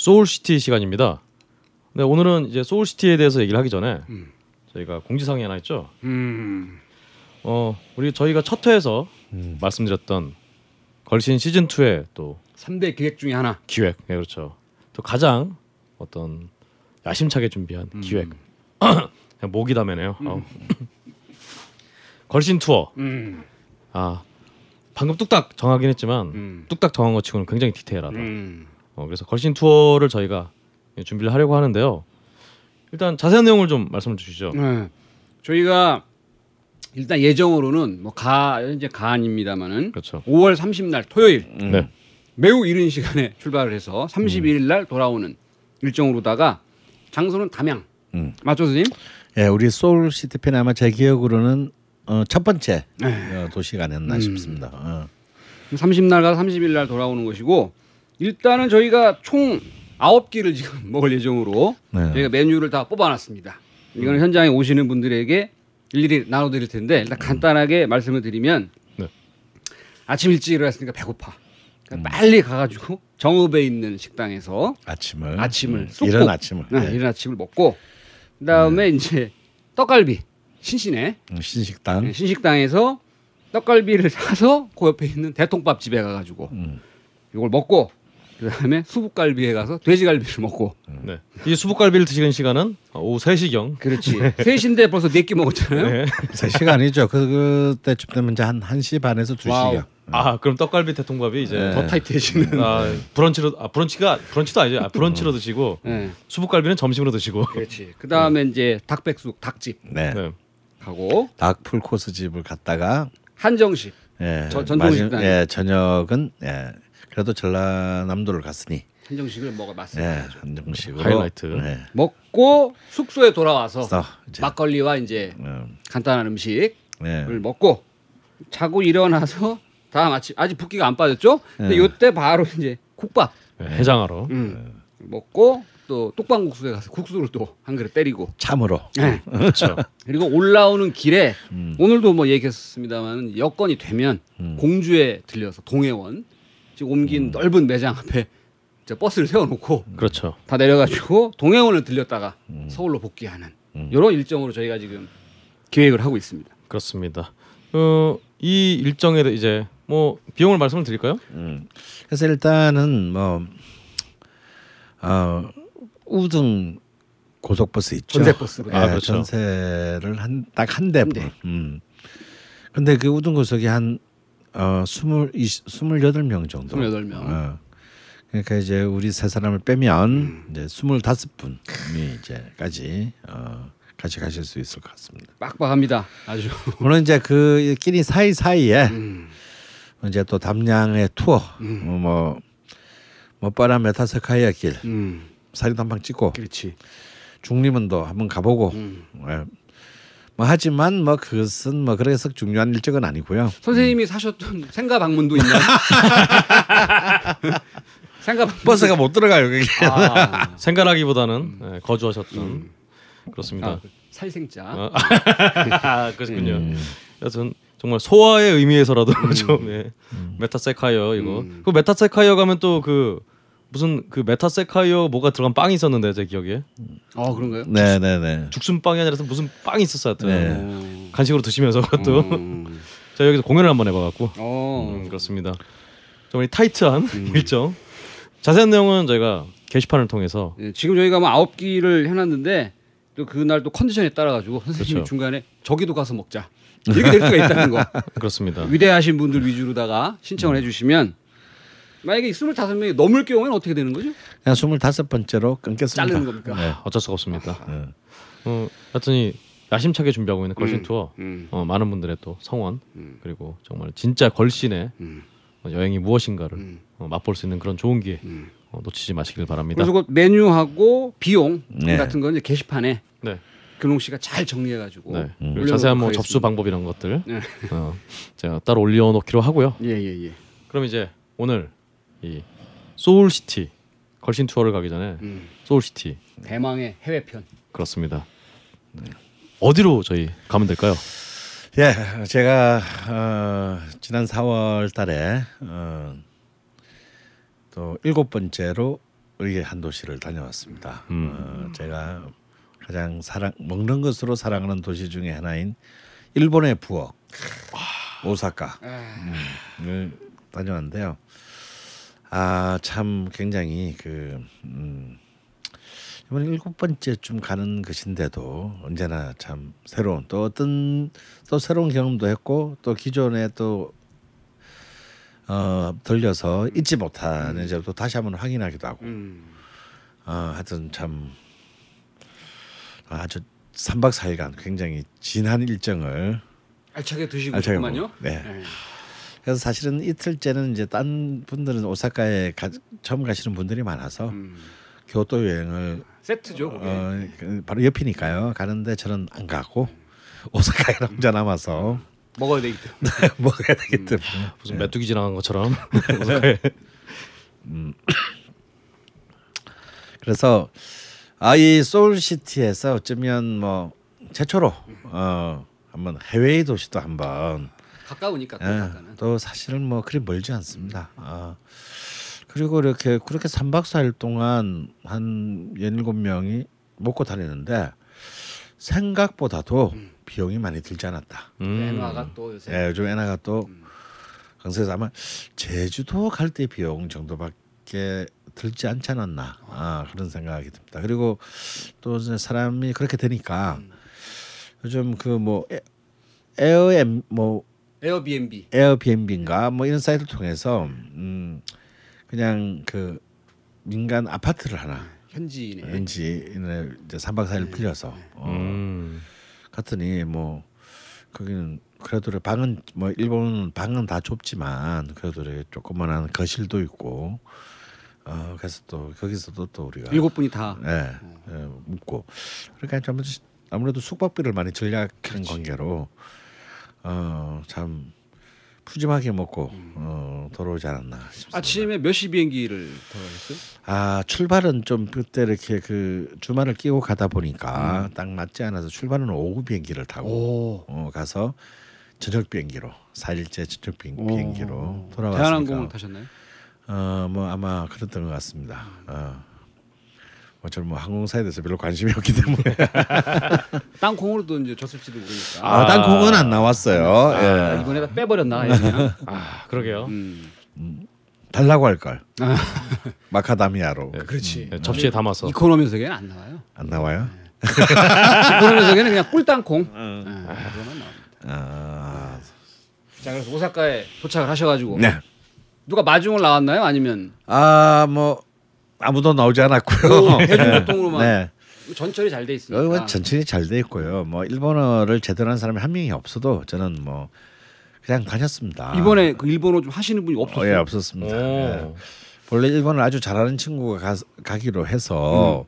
소울시티 시간입니다. 네, 오늘은 이제 소울시티에 대해서 얘기를 하기 전에 음. 저희가 공지사항이 하나 있죠. 음. 어, 우리 저희가 첫 회에서 말씀드렸던 걸신 시즌 2의 또 3대 기획 중에 하나. 기획, 네, 그렇죠. 또 가장 어떤 야심차게 준비한 음. 기획. 그냥 목이 다매네요. 아우. 걸신 투어. 음. 아 방금 뚝딱 정하긴 했지만 음. 뚝딱 정한 것 치고는 굉장히 디테일하다. 음. 어, 그래서 걸신 투어를 저희가 준비를 하려고 하는데요. 일단 자세한 내용을 좀 말씀을 주시죠. 네. 저희가 일단 예정으로는 뭐 가 이제 가안입니다만은 그렇죠. 5월 30날 토요일 네. 매우 이른 시간에 출발을 해서 31일 날 돌아오는 일정으로다가 장소는 담양. 음. 맞죠, 선생님? 예, 우리 소울 시티팬 아마 제 기억으로는 어, 첫 번째 네. 어, 도시가 아니었나 음. 싶습니다. 어. 30날 가서 30일 날 돌아오는 것이고 일단은 저희가 총 9끼를 지금 먹을 예정으로 네. 저희가 메뉴를 다 뽑아놨습니다. 이거는 현장에 오시는 분들에게 일일이 나눠드릴 텐데 일단 간단하게 말씀을 드리면 네. 아침 일찍 일어났으니까 배고파. 그러니까 빨리 가가지고 정읍에 있는 식당에서 아침을 아침을 음, 이른 아침을 네, 네. 이른 아침을 먹고 그다음에 이제 떡갈비 신신에 음, 신식당 네, 신식당에서 떡갈비를 사서 그 옆에 있는 대통밥 집에 가가지고 음. 이걸 먹고 그다음에 수북갈비에 가서 돼지갈비를 먹고 네. 이 수북갈비를 드시는 시간은 오후 3시경. 그렇지 세 신데 벌써 네끼 먹었잖아요. 네. 세 시간이죠. 그 그때쯤 되면 이제 한 1시 반에서 2시간. 와우. 아 그럼 떡갈비 대통밥이 이제 네. 더 타이트해지는. 아, 브런치로 아 브런치가 브런치도 아니죠. 아, 브런치로 드시고 네, 수북갈비는 점심으로 드시고. 그렇지. 그 다음에 이제 닭백숙 닭집 네. 네. 가고 닭 풀코스 집을 갔다가 한정식 예, 저- 전통 마지- 식당. 예, 저녁은 예, 그래도 전라남도를 갔으니 한정식을 먹어 예, 봤어요. 한정식으로 하이라이트. 예, 먹고 숙소에 돌아와서 이제 막걸리와 이제 음, 간단한 음식을 예, 먹고 자고 일어나서 다음 아침 아직 붓기가 안 빠졌죠? 근데 네. 요때 바로 이제 국밥 네, 해장하러. 음. 먹고 또 뚝방국수에 가서 국수를 또 한 그릇 때리고 참으로 네. 그렇죠. 그리고 올라오는 길에 음. 오늘도 뭐 얘기했습니다만 여건이 되면 음. 공주에 들려서 동해원 지금 옮긴 넓은 매장 앞에 이제 버스를 세워놓고 그렇죠. 다 내려가지고 동해원을 들렸다가 음. 서울로 복귀하는 음. 이런 일정으로 저희가 지금 계획을 하고 있습니다. 그렇습니다. 어, 이 일정에 이제 뭐 비용을 말씀을 드릴까요? 음. 그래서 일단은 뭐 어, 우등 고속버스 있죠. 전세버스로. 예, 아, 그렇죠. 전세를 한 딱 한 대. 한 대. 음. 근데 그 우등 고속이 한 어, 스물 이십 스물여덟 명 정도. 28명. 어. 그러니까 이제 우리 세 사람을 빼면 음. 이제 스물다섯 분이 이제까지 어, 같이 가실 수 있을 것 같습니다. 빡빡합니다. 아주. 물론 이제 그 끼리 사이 사이에 음. 이제 또 담양의 투어 음. 어, 뭐, 뭐 뻔한 메타세카이아 길 음. 한방 찍고 그렇지. 중림원도 한번 가보고 음. 예. 뭐 하지만 뭐 그것은 뭐 그래서 중요한 일정은 아니고요. 선생님이 사셨던 생가 방문도 있나요? 생가 방문. 버스가 못 들어가요 그게. 아, 생각하기보다는 예, 거주하셨던 그렇습니다. 아, 살생자. 어, 아, 그렇군요. 음. 여튼 정말 소화의 의미에서라도 좀 예. 메타세쿼이아 이거. 음. 그 메타세쿼이아 가면 또그 무슨 그 메타세쿼이아 뭐가 들어간 빵이 있었는데 제 기억에 어 그런가요? 네네네. 죽순빵이 아니라 무슨 빵이 있었어요. 하여튼. 네. 어. 간식으로 드시면서 그것도 음. 제가 여기서 공연을 한번 해봐갖고 어. 음, 그렇습니다. 정말 타이트한 일정. 자세한 내용은 저희가 게시판을 통해서 예, 지금 저희가 뭐 아홉 끼를 해놨는데 또 그날 또 컨디션에 따라 가지고 선생님이 그렇죠. 중간에 저기도 가서 먹자 이렇게 될 수가 있다는 거. 그렇습니다. 위대하신 분들 위주로다가 신청을 해주시면 만약에 스물다섯 명이 넘을 경우에는 어떻게 되는 거죠? 그냥 스물다섯 번째로 끊겠습니다. 자르는 겁니까? 네, 어쩔 수가 없습니다. 네. 어, 하여튼 이 야심차게 준비하고 있는 걸신 음. 투어 음. 어, 많은 분들의 또 성원 음. 그리고 정말 진짜 걸신의 음. 어, 여행이 무엇인가를 음. 어, 맛볼 수 있는 그런 좋은 기회 음. 어, 놓치지 마시길 바랍니다. 그래서 그 메뉴하고 비용 네. 같은 건 이제 게시판에 네, 근홍 씨가 잘 정리해가지고 네. 그리고 올려놓도록 자세한 뭐. 접수 방법 이런 것들 네. 어, 제가 따로 올려놓기로 하고요. 예예 예. 그럼 이제 오늘 이 소울시티 걸신 투어를 가기 전에 음. 소울시티 대망의 해외편. 그렇습니다. 네. 어디로 저희 가면 될까요? 예, 제가 어, 지난 4월 달에 어, 또 일곱 번째로 의의 한 도시를 다녀왔습니다. 음. 어, 제가 가장 사랑 먹는 것으로 사랑하는 도시 중에 하나인 일본의 부엌 오사카 을 다녀왔는데요. 아 참 굉장히 그 음, 이번 일곱 번째쯤 가는 것인데도 언제나 참 새로운 또 어떤 또 새로운 경험도 했고 또 기존에 또 어, 들려서 잊지 못하는 점도 다시 한번 확인하기도 하고 음. 어, 하여튼 참 아주 3박 4일간 굉장히 진한 일정을 알차게 드시고 알차게 네. 네. 그래서 사실은 이틀째는 이제 딴 분들은 오사카에 가, 처음 가시는 분들이 많아서 음. 교토 여행을 세트죠. 그게. 어, 그 바로 옆이니까요. 가는데 저는 안 가고 오사카에 혼자 남아서 먹어야 되기 때문에. 먹어야 되기 때문에 무슨 메뚜기 지나간 것처럼 그래서 아이 소울시티에서 어쩌면 뭐 최초로 어 한번 해외의 도시도 한번 가까우니까 또 예. 또 사실은 뭐 그리 멀지 않습니다. 아, 그리고 이렇게 그렇게 3박 4일 동안 한 열일곱 명이 먹고 다니는데 생각보다도 비용이 많이 들지 않았다. 음. 엔화가 또 요새 예, 요즘 엔화가 또 강세에서 아마 제주도 갈 때 비용 정도밖에 들지 않지 않았나 아, 그런 생각이 듭니다. 그리고 또 이제 사람이 그렇게 되니까 요즘 그 뭐 에어엠 뭐 에어비앤비. 에어비앤비인가? 뭐 이런 사이트를 통해서 음 그냥 그 민간 아파트를 하나. 현지인의. 왠지 이제 3박 4일 빌려서. 어, 음. 갔더니 뭐 거기는 그래도 방은 뭐 일본은 방은 다 좁지만 그래도 조그만한 거실도 있고 어 그래서 또 거기서도 또 우리가 일곱 분이 다. 예, 예 묵고. 그러니까 좀 아무래도 숙박비를 많이 절약하는 관계로 어 참 푸짐하게 먹고 어 돌아오지 않았나 싶습니다. 아침에 몇 시 비행기를 들어갔어요? 아 출발은 좀 그때 이렇게 그 주말을 끼고 가다 보니까 딱 맞지 않아서 출발은 오후 비행기를 타고 오. 어, 가서 저녁 비행기로 4일째 저녁 비행. 비행기로 돌아왔으니까 대한항공을 타셨나요? 어뭐 아마 그랬던 것 같습니다. 어. 뭐 저는 뭐 항공사에 대해서 별로 관심이 없기 때문에 땅콩으로도 이제 줬을지도 모르니까. 아, 땅콩은 안 나왔어요. 아, 예. 이번에 다 빼버렸나 그냥. 아 그러게요. 음. 달라고 할 걸. 아. 마카다미아로 네. 그렇지. 네, 접시에 담아서 이코노미석에는 안 나와요. 안 나와요? 이코노미석에는 그냥 꿀땅콩. 어. 네, 그거만 나옵니다. 아, 자 그래서 오사카에 도착을 하셔가지고 네. 누가 마중을 나왔나요? 아니면 아, 뭐 아무도 나오지 않았고요. 오, 대중교통으로만 네. 전철이 잘 돼. 어, 전철이 잘 돼 있고요. 뭐 일본어를 제대로 하는 사람이 한 명이 없어도 저는 뭐 그냥 다녔습니다. 이번에 그 일본어 좀 하시는 분이 어, 없었어요. 예, 없었습니다. 예. 오. 원래 일본을 아주 잘하는 친구가 가, 가기로 해서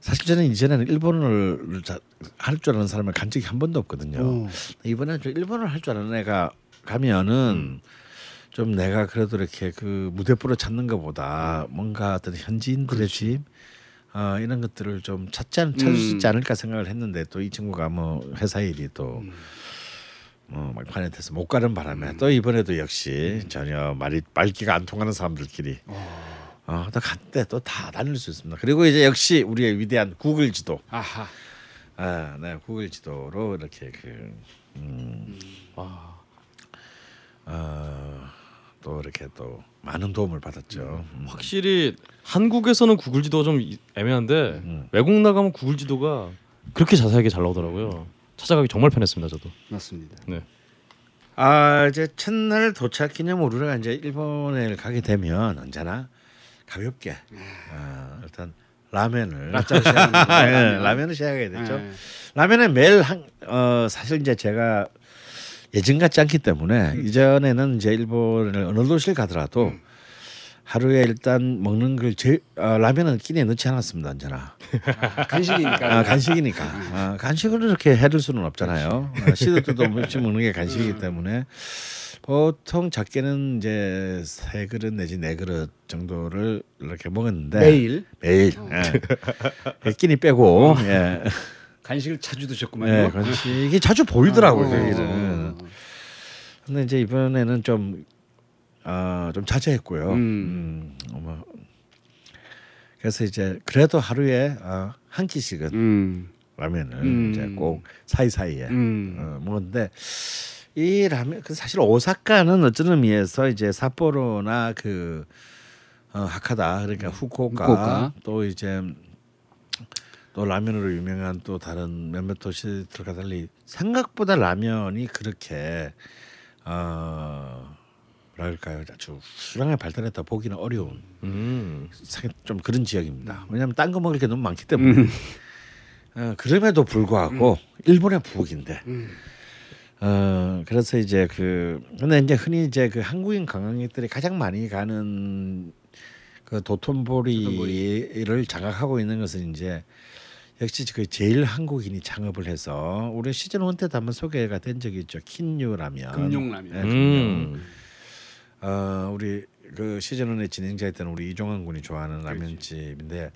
사실 저는 이전에는 일본어를 할 줄 아는 사람을 간 적이 한 번도 없거든요. 오. 이번에는 좀 일본어를 할 줄 아는 애가 가면은 좀 내가 그래도 이렇게 그 무대뽀를 찾는 것보다 뭔가 어떤 현지인들의 집 어, 이런 것들을 좀 찾지 않, 찾을 수 있지 않을까 생각을 했는데 또 이 친구가 뭐 회사 일이 또 어, 막판에 돼서 못 가는 바람에 또 이번에도 역시 전혀 말이 말기가 안 통하는 사람들끼리. 어, 또 갔대. 또 다 다닐 수 있습니다. 그리고 이제 역시 우리의 위대한 구글 지도, 아하. 아, 네, 구글 지도로 이렇게 그, 아, 어, 또 이렇게 또 많은 도움을 받았죠. 음. 확실히 한국에서는 구글 지도가 좀 이- 애매한데 음. 외국 나가면 구글 지도가 그렇게 자세하게 잘 나오더라고요. 찾아가기 정말 편했습니다, 저도. 맞습니다. 네. 아 이제 첫날 도착 기념으로 이제 일본에 가게 되면 언제나 가볍게 아, 일단 라면을 시작하는 거. 네, 라면을 시작하게 됐죠. 네. 라면은 매일 한 어, 사실 이제 제가 예전 같지 않기 때문에 이전에는 이제 일본을 어느 도시를 가더라도 하루에 일단 먹는 걸 제, 어, 라면은 끼니에 넣지 않았습니다 언제나 간식이니까. 아, 간식이니까 아, 간식을 이렇게 해둘 수는 없잖아요 아, 시도 때도 없이 먹는 게 간식이기 때문에 보통 작게는 이제 세 그릇 내지 네 그릇 정도를 이렇게 먹었는데 매일 매일 예. 끼니 빼고 예. 간식을 자주 드셨구만요. 네, 간식이 자주 보이더라고요. 어. 근데 이제 이번에는 좀, 어, 좀 자제했고요. 음. 음. 뭐, 그래서 이제 그래도 하루에 어, 한 끼씩은 음. 라면을 음. 이제 꼭 사이 사이에 음. 어, 먹는데 이 라면 그 사실 오사카는 어떤 의미에서 이제 삿포로나 그 어, 하카다 그러니까 후쿠오카, 후쿠오카. 또 이제 또 라면으로 유명한 또 다른 몇몇 도시들과 달리 생각보다 라면이 그렇게 어 뭐랄까요 아주 수량에 발달했다 보기는 어려운 음. 상- 좀 그런 지역입니다. 왜냐하면 딴 거 먹을 게 너무 많기 때문에. 어, 그럼에도 불구하고 일본의 부엌인데. 어 그래서 이제 그 근데 이제 흔히 이제 그 한국인 관광객들이 가장 많이 가는 그 도톤보리를 장악하고 있는 것은 이제 역시 그 제일 한국인이 창업을 해서 우리 시즌 1 때도 한번 소개가 된 적이 있죠 킨유 라면. 금룡라면. 네, 금룡. 음. 어 우리 그 시즌 1의 진행자였던 우리 이종환 군이 좋아하는 라면집인데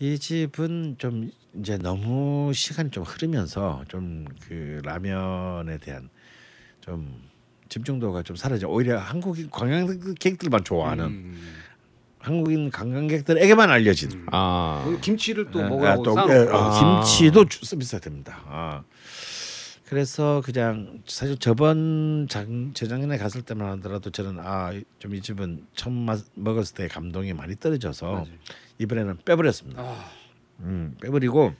이 집은 좀 이제 너무 시간이 좀 흐르면서 좀 그 라면에 대한 좀 집중도가 좀 사라져 오히려 한국인 관광객들만 좋아하는 음. 한국인 관광객들에게만 알려진 아. 거기 김치를 또 아, 먹으라고 또, 싸놓고. 예, 어, 아. 김치도 주- 서비스가 됩니다. 아. 그래서 그냥 사실 저번 장, 재작년에 갔을 때만 하더라도 저는 아 좀 이 집은 처음 맛, 먹었을 때 감동이 많이 떨어져서 맞아요. 이번에는 빼버렸습니다. 아, 음, 빼버리고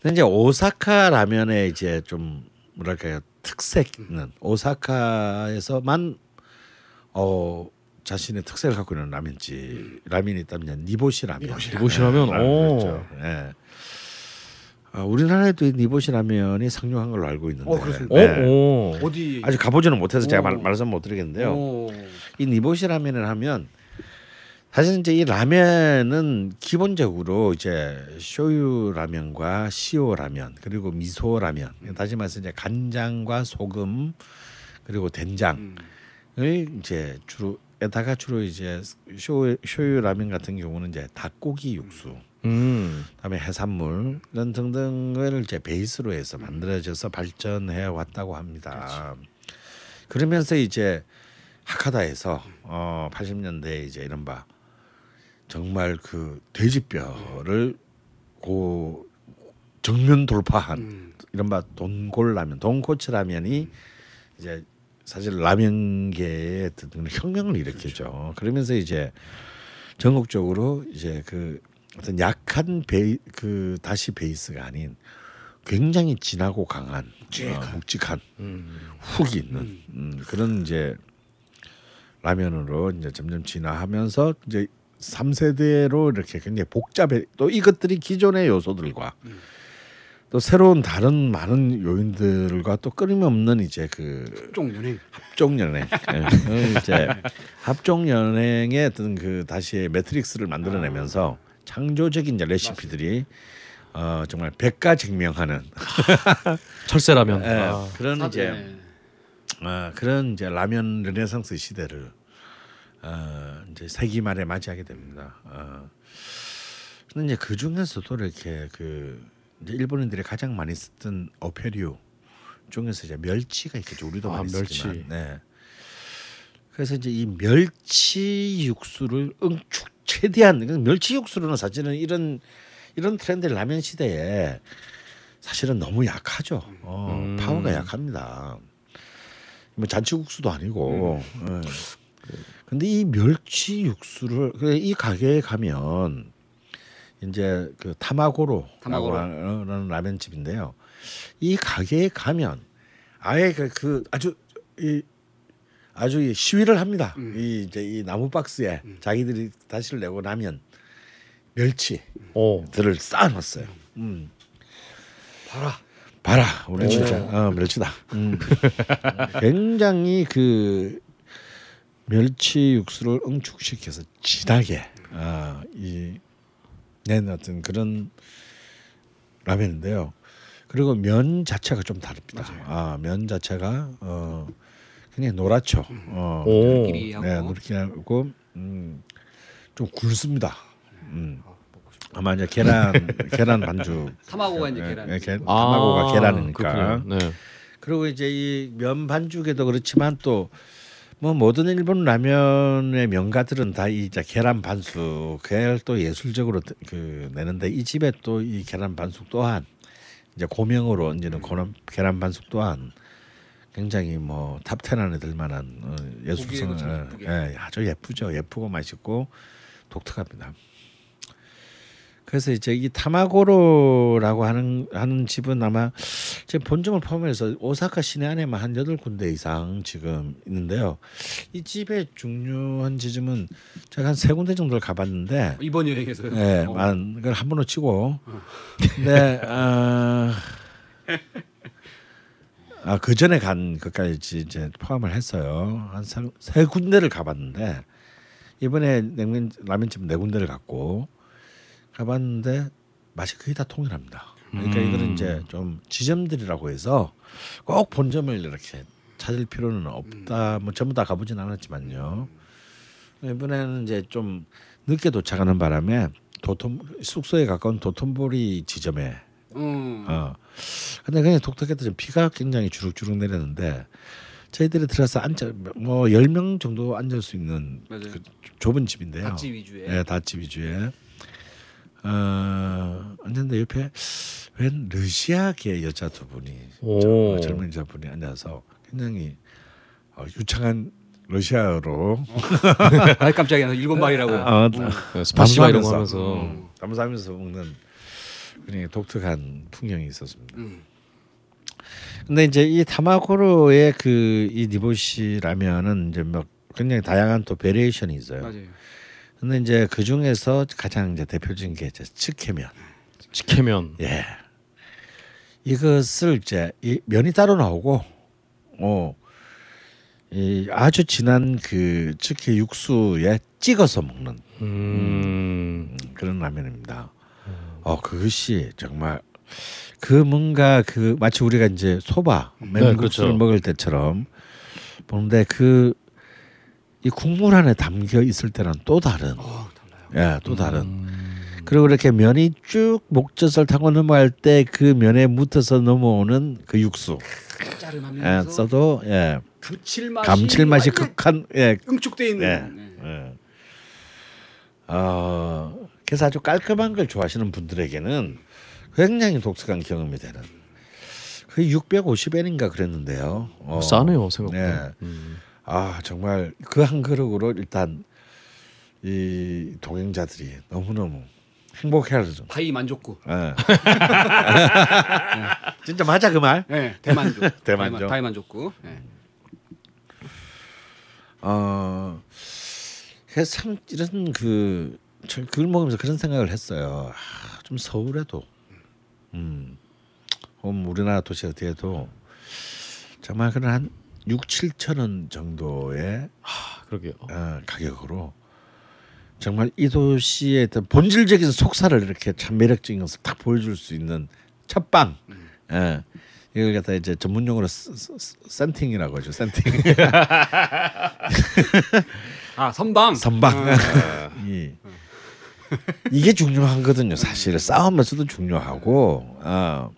근데 이제 오사카 라면의 이제 좀 뭐랄까요 특색은 오사카에서만 어 자신의 특색을 갖고 있는 라면집 라면이 있다면 니보시 라면. 니보시 라면, 네, 오. 그렇죠. 예. 아, 우리나라에도 이 니보시 라면이 상륙한 걸로 알고 있는데 어, 그렇습니까? 네. 오. 오. 어디 아직 가보지는 못해서 제가 오. 말, 말씀 못 드리겠는데요. 오. 이 니보시 라면을 하면 사실 이제 이 라면은 기본적으로 이제 쇼유 라면과 시오 라면 그리고 미소 라면 다시 말해서 이제 간장과 소금 그리고 된장을 음. 이제 주로 에다가 주로 이제 쇼 쇼유 라면 같은 경우는 이제 닭고기 육수 음. 그다음에 해산물 이런 등등을 이제 베이스로 해서 만들어져서 발전해 왔다고 합니다. 그러면서 이제 하카다에서 어 80년대에 이제 이런 바 정말 그 돼지뼈를 고 정면 돌파한 음. 이른바 돈골 라면, 돈코츠 라면이 이제 사실 라면계의 어떤 혁명을 일으켰죠. 그러면서 이제 전국적으로 이제 그 어떤 약한 베이 그 다시 베이스가 아닌 굉장히 진하고 강한 묵직한, 어, 묵직한 훅이 있는 음, 그런 이제 라면으로 이제 점점 진화하면서 이제 3세대로 이렇게 굉장히 복잡해. 또 이것들이 기존의 요소들과 또 새로운 다른 많은 요인들과 또 끊임없는 이제 그종 연행. 합종 연행 예, 그 이제 합종 연행의 어떤 그 다시 매트릭스를 만들어내면서 창조적인 이제 레시피들이 어 정말 백가증명하는 철새라면. 예, 아. 그런 이제 네. 어, 그런 이제 라면 르네상스 시대를 어, 이제 세기 말에 맞이하게 됩니다. 어. 근데 이제 그 중에서도 이렇게 그 이제 일본인들이 가장 많이 쓰던 어패류 중에서 이제 멸치가 있겠죠. 우리도 아, 많이 멸치. 쓰지만. 네. 그래서 이제 이 멸치 육수를 응축 최대한 멸치 육수로는 사실은 이런 이런 트렌드 라면 시대에 사실은 너무 약하죠. 어, 음. 파워가 약합니다. 뭐 잔치국수도 아니고. 예. 근데 이 멸치 육수를 그이 가게에 가면 이제 그 타마고로 타마고로. 라는 라면 집인데요. 이 가게에 가면 아예 그, 그 아주 이 아주 이 시위를 합니다. 이 이제 이 나무 박스에 자기들이 다시를 내고 나면 멸치 오. 들을 쌓아놨어요. 음. 봐라. 봐라, 우리 진짜 어, 멸치다. 음. 굉장히 그 멸치 육수를 응축시켜서 진하게 아, 이 낸 어떤 그런 라면인데요. 그리고 면 자체가 좀 다릅니다. 아, 면 자체가 어 굉장히 노랗죠. 어, 오. 끼리하고. 네, 노랗고 음, 좀 굵습니다. 음. 아마 이제 계란 계란 반죽 타마고가 이제 예, 계란. 예, 계, 아, 타마고가 계란이니까. 그렇군요. 네. 그리고 이제 이 면 반죽에도 그렇지만 또 뭐 모든 일본 라면의 명가들은 다 이 계란 반숙 그걸 또 예술적으로 그 내는데 이 집에 또 이 계란 반숙 또한 이제 고명으로 얹는 고런 계란 반숙 또한 굉장히 뭐 탑텐 안에 들 만한 어, 예술성을. 예, 아주 예쁘죠 예쁘고 맛있고 독특합니다. 그래서 이제 이 타마고로라고 하는 하는 집은 아마 지금 본점을 포함해서 오사카 시내 안에만 한 여덟 군데 이상 지금 있는데요. 이 집의 중요한 지점은 제가 한 세 군데 정도를 가봤는데, 이번 여행에서요. 예, 어. 만 그걸 한 번로 치고, 근데 어, 아그 전에 간 것까지 이제 포함을 했어요. 한 세 군데를 가봤는데 이번에 냉면 라면집 네 군데를 갔고 가봤는데 맛이 거의 다 통일합니다. 그러니까 음. 이거는 이제 좀 지점들이라고 해서 꼭 본점을 이렇게 찾을 필요는 없다. 뭐 전부 다 가보진 않았지만요. 이번에는 이제 좀 늦게 도착하는 바람에 도톤 숙소에 가까운 도톤보리 지점에 음. 어. 근데 그냥 독특했던 점 비가 굉장히 주룩주룩 내렸는데 저희들이 들어서 앉아 뭐 10명 정도 앉을 수 있는. 그 좁은 집인데요. 닷지 위주의. 예, 닷집 위주의. 어, 앉았는데 옆에 웬 러시아계 여자 두 분이 오. 저- 젊은 여자 분이 앉아서 굉장히 어, 유창한 러시아어로 아 깜짝이야. 일본 말이라고. 어, 네, 스파시바 이런 거 하면서 음, 담수하면서 먹는 굉장히 독특한 풍경이 있었습니다. 음. 근데 이제 이 타마고로의 그 이 니보시 라면은 이제 막 굉장히 다양한 또 variation이 있어요. 맞아요. 근데 이제 그 중에서 가장 이제 대표적인 게 이제 츠케멘. 츠케멘 예. 이것을 이제 이 면이 따로 나오고, 어, 이 아주 진한 그 츠케 육수에 찍어서 먹는 음. 그런 라면입니다. 어 그것이 정말 그 뭔가 그 마치 우리가 이제 소바 네, 맹국수를 그렇죠. 먹을 때처럼 보는데 그 이 국물 안에 담겨 있을 때는 또 다른 어, 달라요. 예또 다른 음. 그리고 이렇게 면이 쭉 목젖을 타고 넘어갈 때 그 면에 묻어서 넘어오는 그 육수 예, 써도 예 감칠맛이 감칠맛이 극한 예 응축돼 있는. 예. 네. 예. 어, 그래서 아주 깔끔한 걸 좋아하시는 분들에게는 굉장히 독특한 경험이 되는. 그 650엔인가 그랬는데요. 어, 싸네요 생각보다. 네. 음. 아 정말 그 한 그릇으로 일단 이 동행자들이 너무 너무 행복해하죠. 다이 만족구. 예. 진짜 맞아 그 말. 네, 대만족. 대만족. 다이 만족구. 네. 어, 참 이런 그저 그걸 먹으면서 그런 생각을 했어요. 아, 좀 서울에도, 음, 혹은 우리나라 도시 어디에도 정말 그런 한 6, 7천 원 정도의 아, 그러게요. 어, 가격으로 정말 이 도시의 어떤 본질적인 속살을 이렇게 참 매력적인 것을 딱 보여줄 수 있는 첫방. 예. 이걸 갖다 이제 전문용어로 센팅이라고 하죠. 센팅. 아 선방. 선방. 이, 이게 중요하거든요. 사실 싸움에서도 중요하고 어.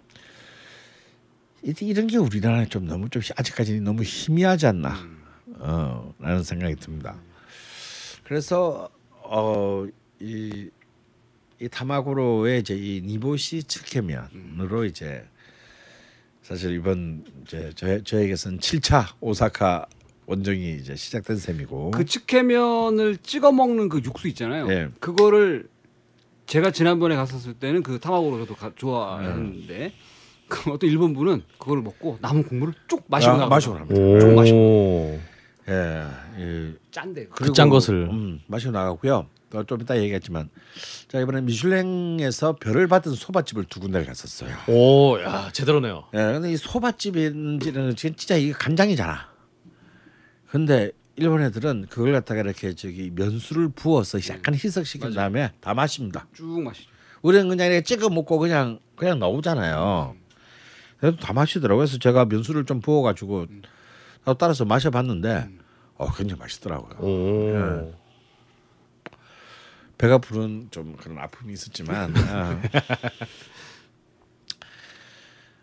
이- 이런 게 우리나라에 좀 너무 좀 아직까지 너무 희미하지 않나 어, 라는 생각이 듭니다. 그래서 어, 이, 이 타마고로의 이제 이 니보시 츠케면으로 이제 사실 이번 이제 저, 저에게서는 7차 오사카 원정이 이제 시작된 셈이고 그 측해면을 찍어 먹는 그 육수 있잖아요. 예. 그거를 제가 지난번에 갔었을 때는 그 타마고로 저도 가, 좋아했는데 그 어떤 일본 분은 그거를 먹고 남은 국물을 쭉 마시고 아, 나가. 마시고 납니다. 좀 마시고. 오. 예, 예. 짠데. 그짠 것을. 음, 마시고 나가고요. 또 좀 이따 얘기했지만 자 이번에 미슐랭에서 별을 받은 소바집을 두 군데를 갔었어요. 오, 야 제대로네요. 예, 근데 이 소바집인지는 지금 진짜 이게 간장이잖아. 근데 일본 애들은 그걸 갖다가 이렇게 저기 면수를 부어서 약간 희석시킨 다음에 다 마십니다. 쭉 마시죠. 우리는 그냥 이렇게 찍어 먹고 그냥 그냥 나오잖아요. 그래도 다 마시더라고요. 그래서 제가 면수를 좀 부어가지고 나도 따라서 마셔봤는데 어 굉장히 맛있더라고요. 오. 예. 배가 부른 좀 그런 아픔이 있었지만 아.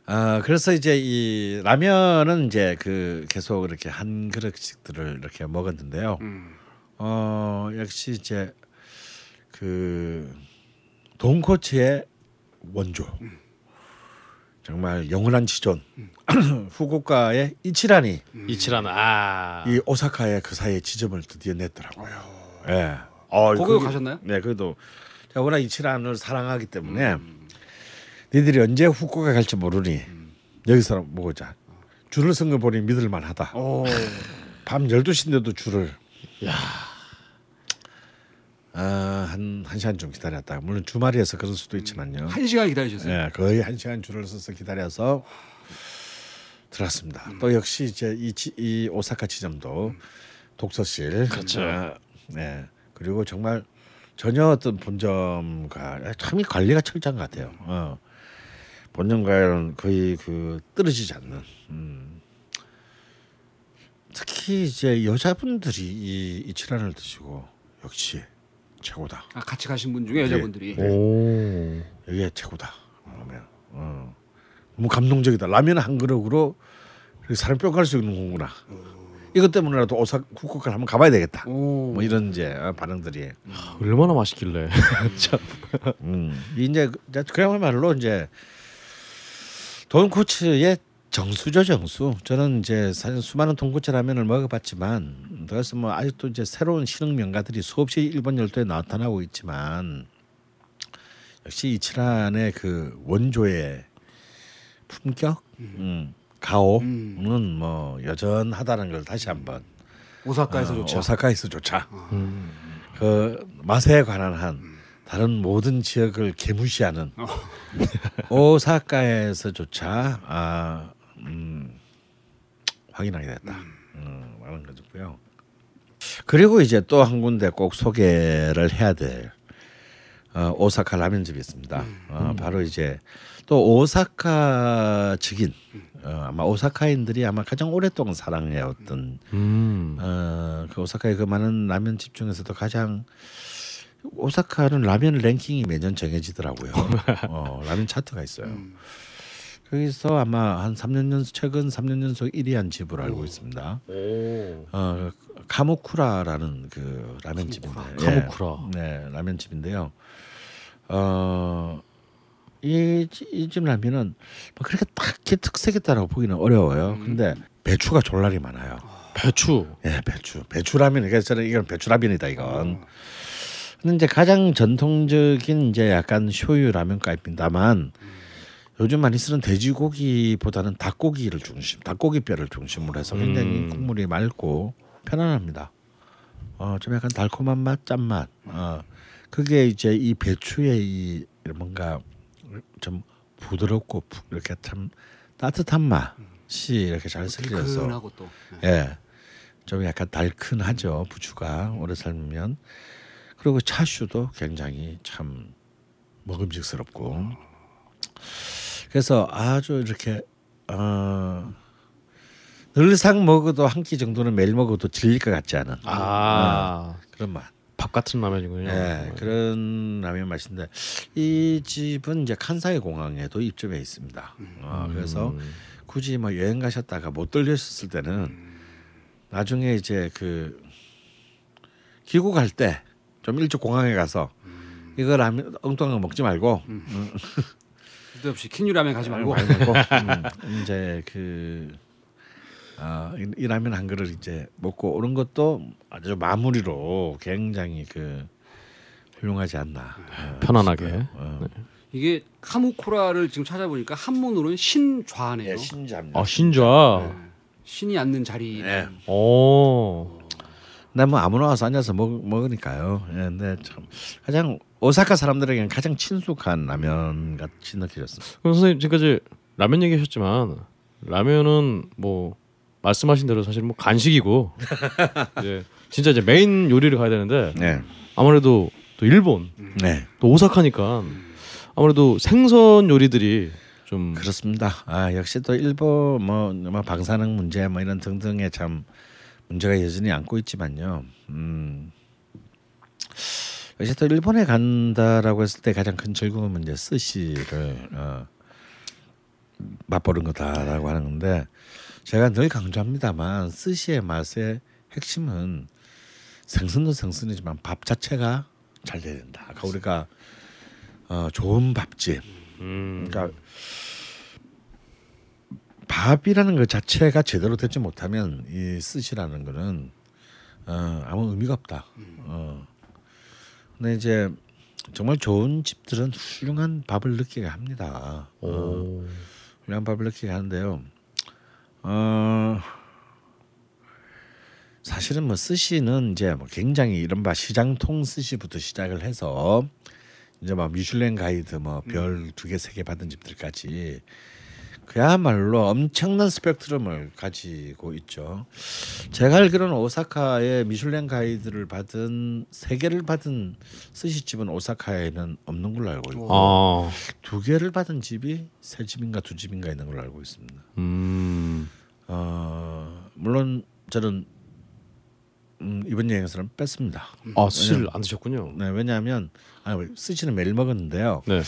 아 그래서 이제 이 라면은 이제 그 계속 이렇게 한 그릇씩들을 이렇게 먹었는데요. 음. 어 역시 이제 그 돈코츠의 원조 정말 영원한 지존 후쿠오카의 이치란이 이치란 아. 이 오사카의 그 사이에 지점을 드디어 냈더라고요. 예. 어, 거기- 가셨나요? 네, 그래도 제가 워낙 이치란을 사랑하기 때문에 니들이 언제 후쿠오카 갈지 모르니 여기서 먹자. 줄을 쓴 거 보니 믿을 만하다. 오. 밤 12시인데도 줄을 아, 한, 한 시간 좀 기다렸다. 물론 주말이어서 그럴 수도 있지만요. 한 시간 기다리셨어요. 예, 거의 한 시간 줄을 서서 기다려서 들었습니다. 또 역시 이제 이, 지- 이 오사카 지점도 독서실, 그렇죠. 어, 네, 그리고 정말 전혀 어떤 본점과 참이 관리가 철저한 것 같아요. 어. 본점과는 거의 그 떨어지지 않는. 음. 특히 이제 여자분들이 이 이 치란을 드시고 역시 최고다. 아, 같이 가신 분 중에 여자분들이 오. 이게 최고다. 라면. 어. 너무 감동적이다. 라면 한 그릇으로 사람 뼈갈 수 있는 거구나. 이것 때문에라도 오사 후쿠오카를 한번 가봐야 되겠다. 오. 뭐 이런 이제 어, 반응들이. 얼마나 맛있길래. 참. 음. 이제 그- 이제 그야말로 이제 돈 코츠의 정수죠 정수. 저는 이제 사실 수많은 돈코츠 라면을 먹어봤지만 그래서 뭐 아직도 이제 새로운 신흥 명가들이 수없이 일본 열도에 나타나고 있지만 역시 이치란의 그 원조의 품격, 음, 가오는 뭐 여전하다는 걸 다시 한번. 오사카에서조차. 어, 오사카에서조차. 음. 그 맛에 관한 한 다른 모든 지역을 개무시하는 어. 오사카에서조차 아, 음, 확인하게 됐다. 음, 많은 거고요. 그리고 이제 또 한 군데 꼭 소개를 해야 될 어, 오사카 라면집이 있습니다. 어, 바로 이제 또 오사카 직인 어, 아마 오사카인들이 아마 가장 오랫동안 사랑해왔던 음. 어, 그 오사카의 그 많은 라면집 중에서도 가장 오사카는 라면 랭킹이 매년 정해지더라고요. 어, 라면 차트가 있어요. 거기서 아마 한 3년 연속 최근 3년 연속 1위 한 집으로 알고 있습니다. 오. 어, 카무쿠라라는 그 라면집인데. 카무쿠라. 예, 네, 라면집인데요. 어, 이이집 라면은 뭐 그렇게 딱히 특색 있다라고 보기는 어려워요. 근데 배추가 졸라리 많아요. 배추. 예, 배추. 배추라면 그래서 저는 이건 배추라면이다 이건. 근데 이제 가장 전통적인 이제 약간 쇼유 라면가입니다만 요즘 많이 쓰는 돼지고기보다는 닭고기를 중심, 닭고기 뼈를 중심으로 해서 굉장히 음. 국물이 맑고 편안합니다. 어, 좀 약간 달콤한 맛, 짠맛. 어, 그게 이제 이 배추의 이 뭔가 좀 부드럽고 부- 이렇게 참 따뜻한 맛이 이렇게 잘또 예. 좀 약간 달큰하죠. 부추가 오래 삶으면. 그리고 차슈도 굉장히 참 먹음직스럽고. 그래서 아주 이렇게 어 늘상 먹어도 한 끼 정도는 매일 먹어도 질릴 것 같지 않은 아. 그런 맛. 밥 같은 라면이군요. 예, 그런 라면 맛인데 이 집은 이제 칸사이 공항에도 입점해 있습니다. 어, 그래서 음. 굳이 뭐 여행 가셨다가 못 들렸을 때는 나중에 이제 그 귀국할 때 좀 일찍 공항에 가서 이거 라면 엉뚱한 거 먹지 말고 쓸 데없이 킨유 라면 가지 말고 많이 먹고 음, 이제 그 아, 이, 이 라면 한 그릇 이제 먹고 오는 것도 아주 마무리로 굉장히 그 훌륭하지 않나. 어, 편안하게. 어. 이게 카무쿠라를 지금 찾아보니까 한문으로는 신좌네요. 예, 신잡. 아 신좌. 신이 앉는 자리. 예. 오. 나뭐 아무나 와서 앉아서 먹, 먹으니까요. 예, 근데 참 가장 오사카 사람들에게는 가장 친숙한 라면 같이 느껴졌습니다. 그럼 선생님 지금까지 라면 얘기하셨지만 라면은 뭐 말씀하신 대로 사실 뭐 간식이고 이제 진짜 이제 메인 요리를 가야 되는데 네, 아무래도 또 일본 네, 또 오사카니까 아무래도 생선 요리들이 좀 그렇습니다. 아 역시 또 일본 뭐, 뭐 방사능 문제 뭐 이런 등등의 참 문제가 여전히 안고 있지만요. 음. 역시 또 일본에 간다라고 했을 때 가장 큰 즐거움은 이제 스시를 어, 맛보는 거다라고 하는 건데 제가 늘 강조합니다만 스시의 맛의 핵심은 생선도 생선이지만 밥 자체가 잘 돼야 된다. 아까 우리가 어, 좋은 밥집, 음. 그러니까 밥이라는 것 자체가 제대로 되지 못하면 이 스시라는 거는 어, 아무 의미가 없다. 어. 근데 이제 정말 좋은 집들은 훌륭한 밥을 느끼게 합니다. 어, 오. 훌륭한 밥을 느끼게 하는데요. 어, 사실은 뭐 스시는 이제 뭐 굉장히 이른바 시장통 스시부터 시작을 해서 이제 막 미슐랭 가이드 뭐 별 두 개 세개 받은 집들까지 그야말로 엄청난 스펙트럼을 가지고 있죠. 제가 알기로는 오사카에 미슐랭 가이드를 받은 세 개를 받은 스시집은 오사카에는 없는 걸로 알고 있고 아. 두 개를 받은 집이 세 집인가 두 집인가 있는 걸로 알고 있습니다. 음. 어, 물론 저는 음, 이번 여행에서는 뺐습니다. 아, 스시를 안 드셨군요. 네, 왜냐하면 아, 스시는 매일 먹었는데요. 네.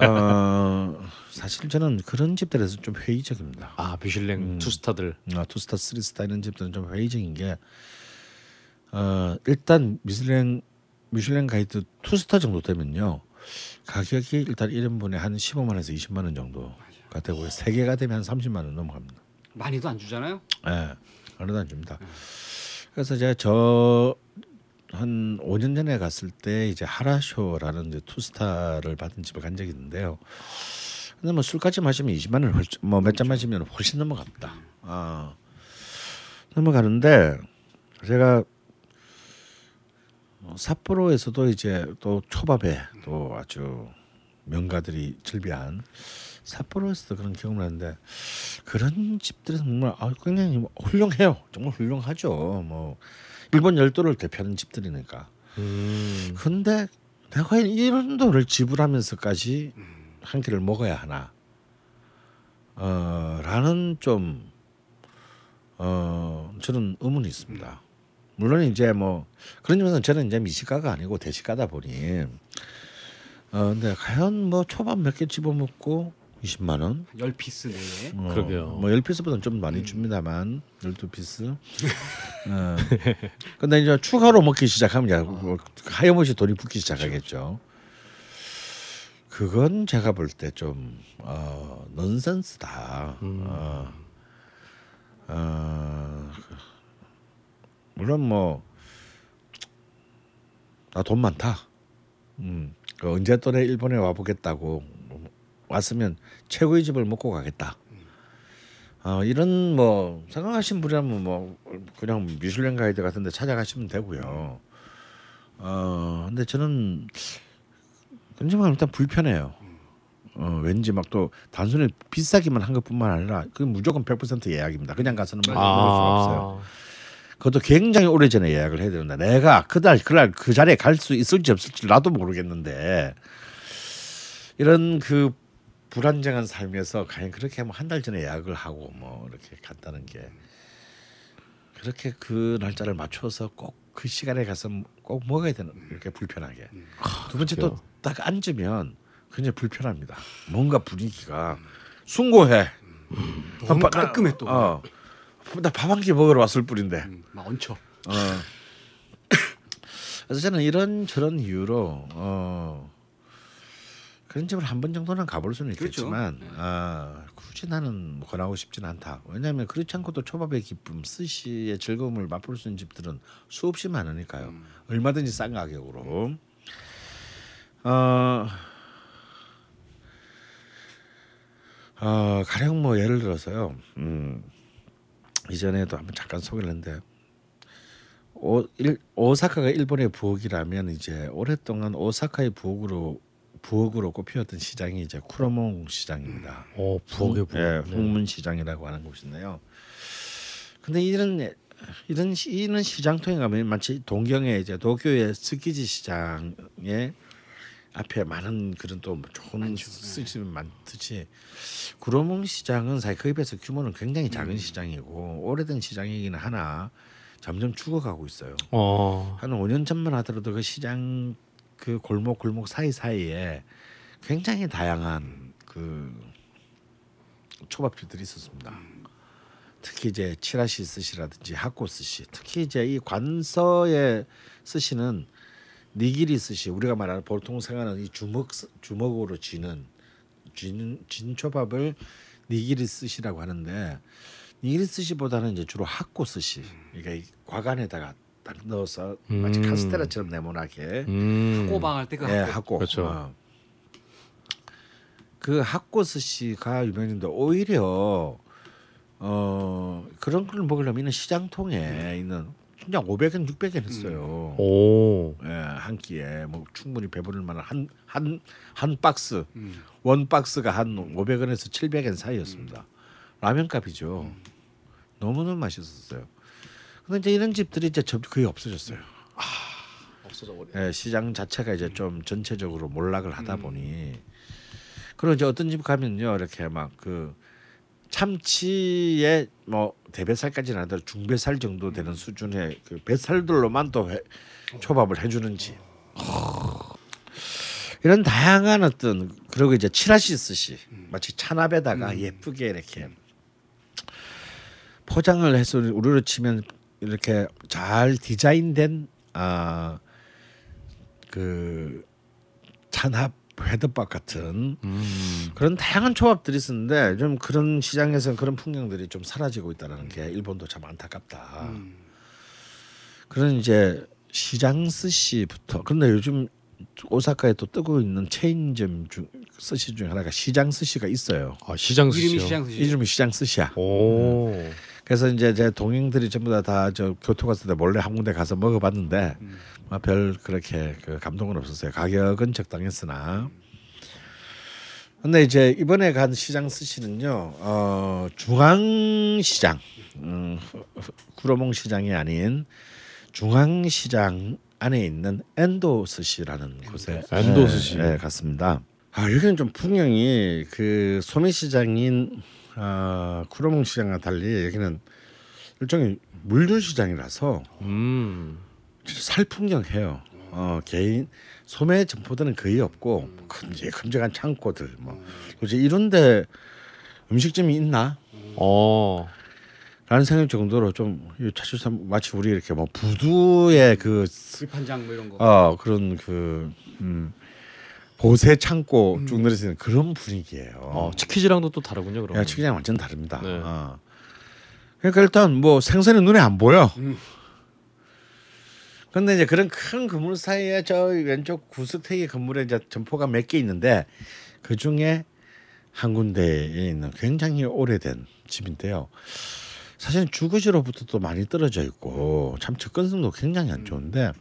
어, 사실 저는 그런 집들에서 좀 회의적입니다. 아, 미슐랭 two star들. 아, two star, three star 이런 집들은 좀 회의적인 게 어, 일단 미슐랭 미슐랭 가이드 two star 정도 되면요 가격이 일단 1인분에 한 15만 원에서 20만 원 정도가 되고요 세 개가 되면 한 30만 원 넘어갑니다. 많이도 안 주잖아요. 예, 어느 안 줍니다. 그래서 제가 저 한 5년 전에 갔을 때 이제 하라쇼라는 이제 two star를 받은 집을 간 적이 있는데요. 근데 뭐 술까지 마시면 20만 원, 뭐몇 잔 마시면 훨씬 넘어갑니다. 아 넘어가는데 제가 어, 삿포로에서도 이제 또 초밥에 또 아주 명가들이 즐비한 삿포로에서도 그런 경험을 했는데 그런 집들은 정말 아, 굉장히 훌륭해요. 정말 훌륭하죠. 뭐 일본 열도를 대표하는 집들이니까. 음. 근데 내가 이런 돈을 지불하면서까지 한 끼를 먹어야 하나? 어, 라는 좀 어, 저는 의문이 있습니다. 물론 이제 뭐 그런 점에서 저는 이제 미식가가 아니고 대식가다 보니 어 근데 과연 뭐 초밥 몇 개 집어 먹고 20만 원? 열 piece 내에 어, 그러게요. 뭐 10piece보다는 좀 많이 줍니다만 12piece. 어. 근데 이제 추가로 먹기 시작하면 이제 뭐 하염없이 돈이 붙기 시작하겠죠. 그건 제가 볼 때좀 어, 넌센스다. 어, 어, 물론 뭐 나 돈 많다. 음, 그 언제 또 내 일본에 와 보겠다고 왔으면 최고의 집을 먹고 가겠다. 어, 이런 뭐 생각하신 분이라면 뭐 그냥 미슐랭 가이드 같은데 찾아가시면 되고요. 어, 근데 저는 굉장히 일단 불편해요. 어, 왠지 막 또 단순히 비싸기만 한 것뿐만 아니라 그 무조건 100% 예약입니다. 그냥 가서는 먹을 수가 없어요. 아. 그것도 굉장히 오래 전에 예약을 해야 되는데 내가 그날 그날 그 자리에 갈 수 있을지 없을지 나도 모르겠는데 이런 그 불안정한 삶에서 과연 그렇게 뭐 한 달 전에 예약을 하고 뭐 이렇게 간다는 게 그렇게 그 날짜를 맞춰서 꼭 그 시간에 가서 꼭 먹어야 되는 이렇게 불편하게 두 번째 또 딱 앉으면 굉장히 불편합니다. 뭔가 분위기가 숭고해. 너무 밥- 깔끔해 또. 어. 나밥 한 끼 먹으러 왔을 뿐인데. 음, 막 얹혀. 어. 그래서 저는 이런 저런 이유로 어, 그런 집을 한 번 정도는 가볼 수는 그렇죠. 있겠지만 아, 굳이 나는 권하고 싶지는 않다. 왜냐하면 그렇지 않고도 초밥의 기쁨, 스시의 즐거움을 맛볼 수 있는 집들은 수없이 많으니까요. 얼마든지 싼 가격으로. 어, 어, 가령 뭐 예를 들어서요. 음, 이전에도 한번 잠깐 소개를 했는데 오, 일, 오사카가 일본의 부엌이라면 이제 오랫동안 오사카의 부엌으로 부엌으로 꼽히었던 시장이 이제 쿠로몽 시장입니다. 어, 부엌에 부엌. 예, 네. 홍문 시장이라고 하는 곳인데요. 근데 이런 이런 시- 이런 시장통에 가면 마치 동경의 이제 도쿄의 스키지 시장에 앞에 많은 그런 또 좋은 스시집이 많듯이 구로몽 시장은 사실 그에 비해서 규모는 굉장히 작은 시장이고 오래된 시장이기는 하나 점점 죽어가고 있어요. 어. 한 5년 전만 하더라도 그 시장 그 골목 골목 사이 사이에 굉장히 다양한 그 초밥집들이 있었습니다. 특히 이제 치라시 스시라든지 하코 스시, 특히 이제 이 관서의 스시는 니기리 스시 우리가 말하는 보통 생각하는 이 주먹 스- 주먹으로 쥐는 쥐는 진 초밥을 니기리 스시라고 하는데 니기리 스시보다는 이제 주로 하코 스시, 그러니까 이 과간에다가 딱 넣어서 마치 음. 카스테라처럼 네모나게 음. 꼬방할 때그 예. 학고. 그렇죠. 어. 그 학고 스시가 유명했는데 오히려 어 그런 걸 먹으려면 시장통에 있는 그냥 500엔 600엔 했어요. 오. 예, 한 끼에 뭐 충분히 배부를 만한 한 한 한 박스 음. 원 박스가 한 500원에서 700엔 사이였습니다. 라면 값이죠. 너무너무 맛있었어요. 근데 이제 이런 집들이 이제 점- 거의 없어졌어요. 없어져 버려. 예, 시장 자체가 이제 좀 전체적으로 몰락을 하다 보니. 그리고 이제 어떤 집 가면요 이렇게 막 그 참치에 뭐 대뱃살까지는 아니더라도 중뱃살 정도 되는 수준의 그 뱃살들로만 또 회, 초밥을 해주는 집. 이런 다양한 어떤 그리고 이제 치라시 스시 마치 찬압에다가 예쁘게 이렇게 포장을 해서 우리로 치면 이렇게 잘 디자인된 아 그 찬합 회덮밥 같은 음. 그런 다양한 초밥들이 있었는데 좀 그런 시장에서 그런 풍경들이 좀 사라지고 있다는 게 일본도 참 안타깝다. 음. 그런 이제 시장 스시부터 그런데 요즘 오사카에 또 뜨고 있는 체인점 중 스시 중에 하나가 시장 스시가 있어요. 아 시장 이름이 스시요. 시장 스시. 이름이 시장 스시야. 오. 그래서 이제 제 동행들이 전부 다 다 저 교토 갔을 때 몰래 한 군데 가서 먹어봤는데 음. 뭐별 그렇게 그 감동은 없었어요. 가격은 적당했으나. 근데 이제 이번에 간 시장 스시는요, 어, 중앙시장, 음, 구로몬 시장이 아닌 중앙시장 안에 있는 엔도 스시라는 곳에 엔도 예, 스시. 예, 갔습니다. 아 여기는 좀 풍경이 그 소매시장인 아, 구로몽 시장과 달리 여기는 일종의 물류 시장이라서 음. 살풍경해요. 어 개인 소매 점포들은 거의 없고 큼직큼직한 창고들 뭐 이제 이런데 음식점이 있나? 어. 라는 생각 정도로 좀 차출삼 마치 우리 이렇게 뭐 부두의 그 불판장 뭐 이런 거. 어 그런 그 음, 보세 창고 쭉 늘어서 있는 그런 분위기예요. 어, 치키즈랑도 또 다르군요. 그럼. 야, 치기장 완전 다릅니다. 네. 어. 그러니까 일단 뭐 생선이 눈에 안 보여. 음. 근데 이제 그런 큰 건물 사이에 저 왼쪽 구석탱이 건물에 이제 점포가 몇 개 있는데 그 중에 한 군데에 있는 굉장히 오래된 집인데요. 사실 주거지로부터 또 많이 떨어져 있고 참 접근성도 굉장히 안 좋은데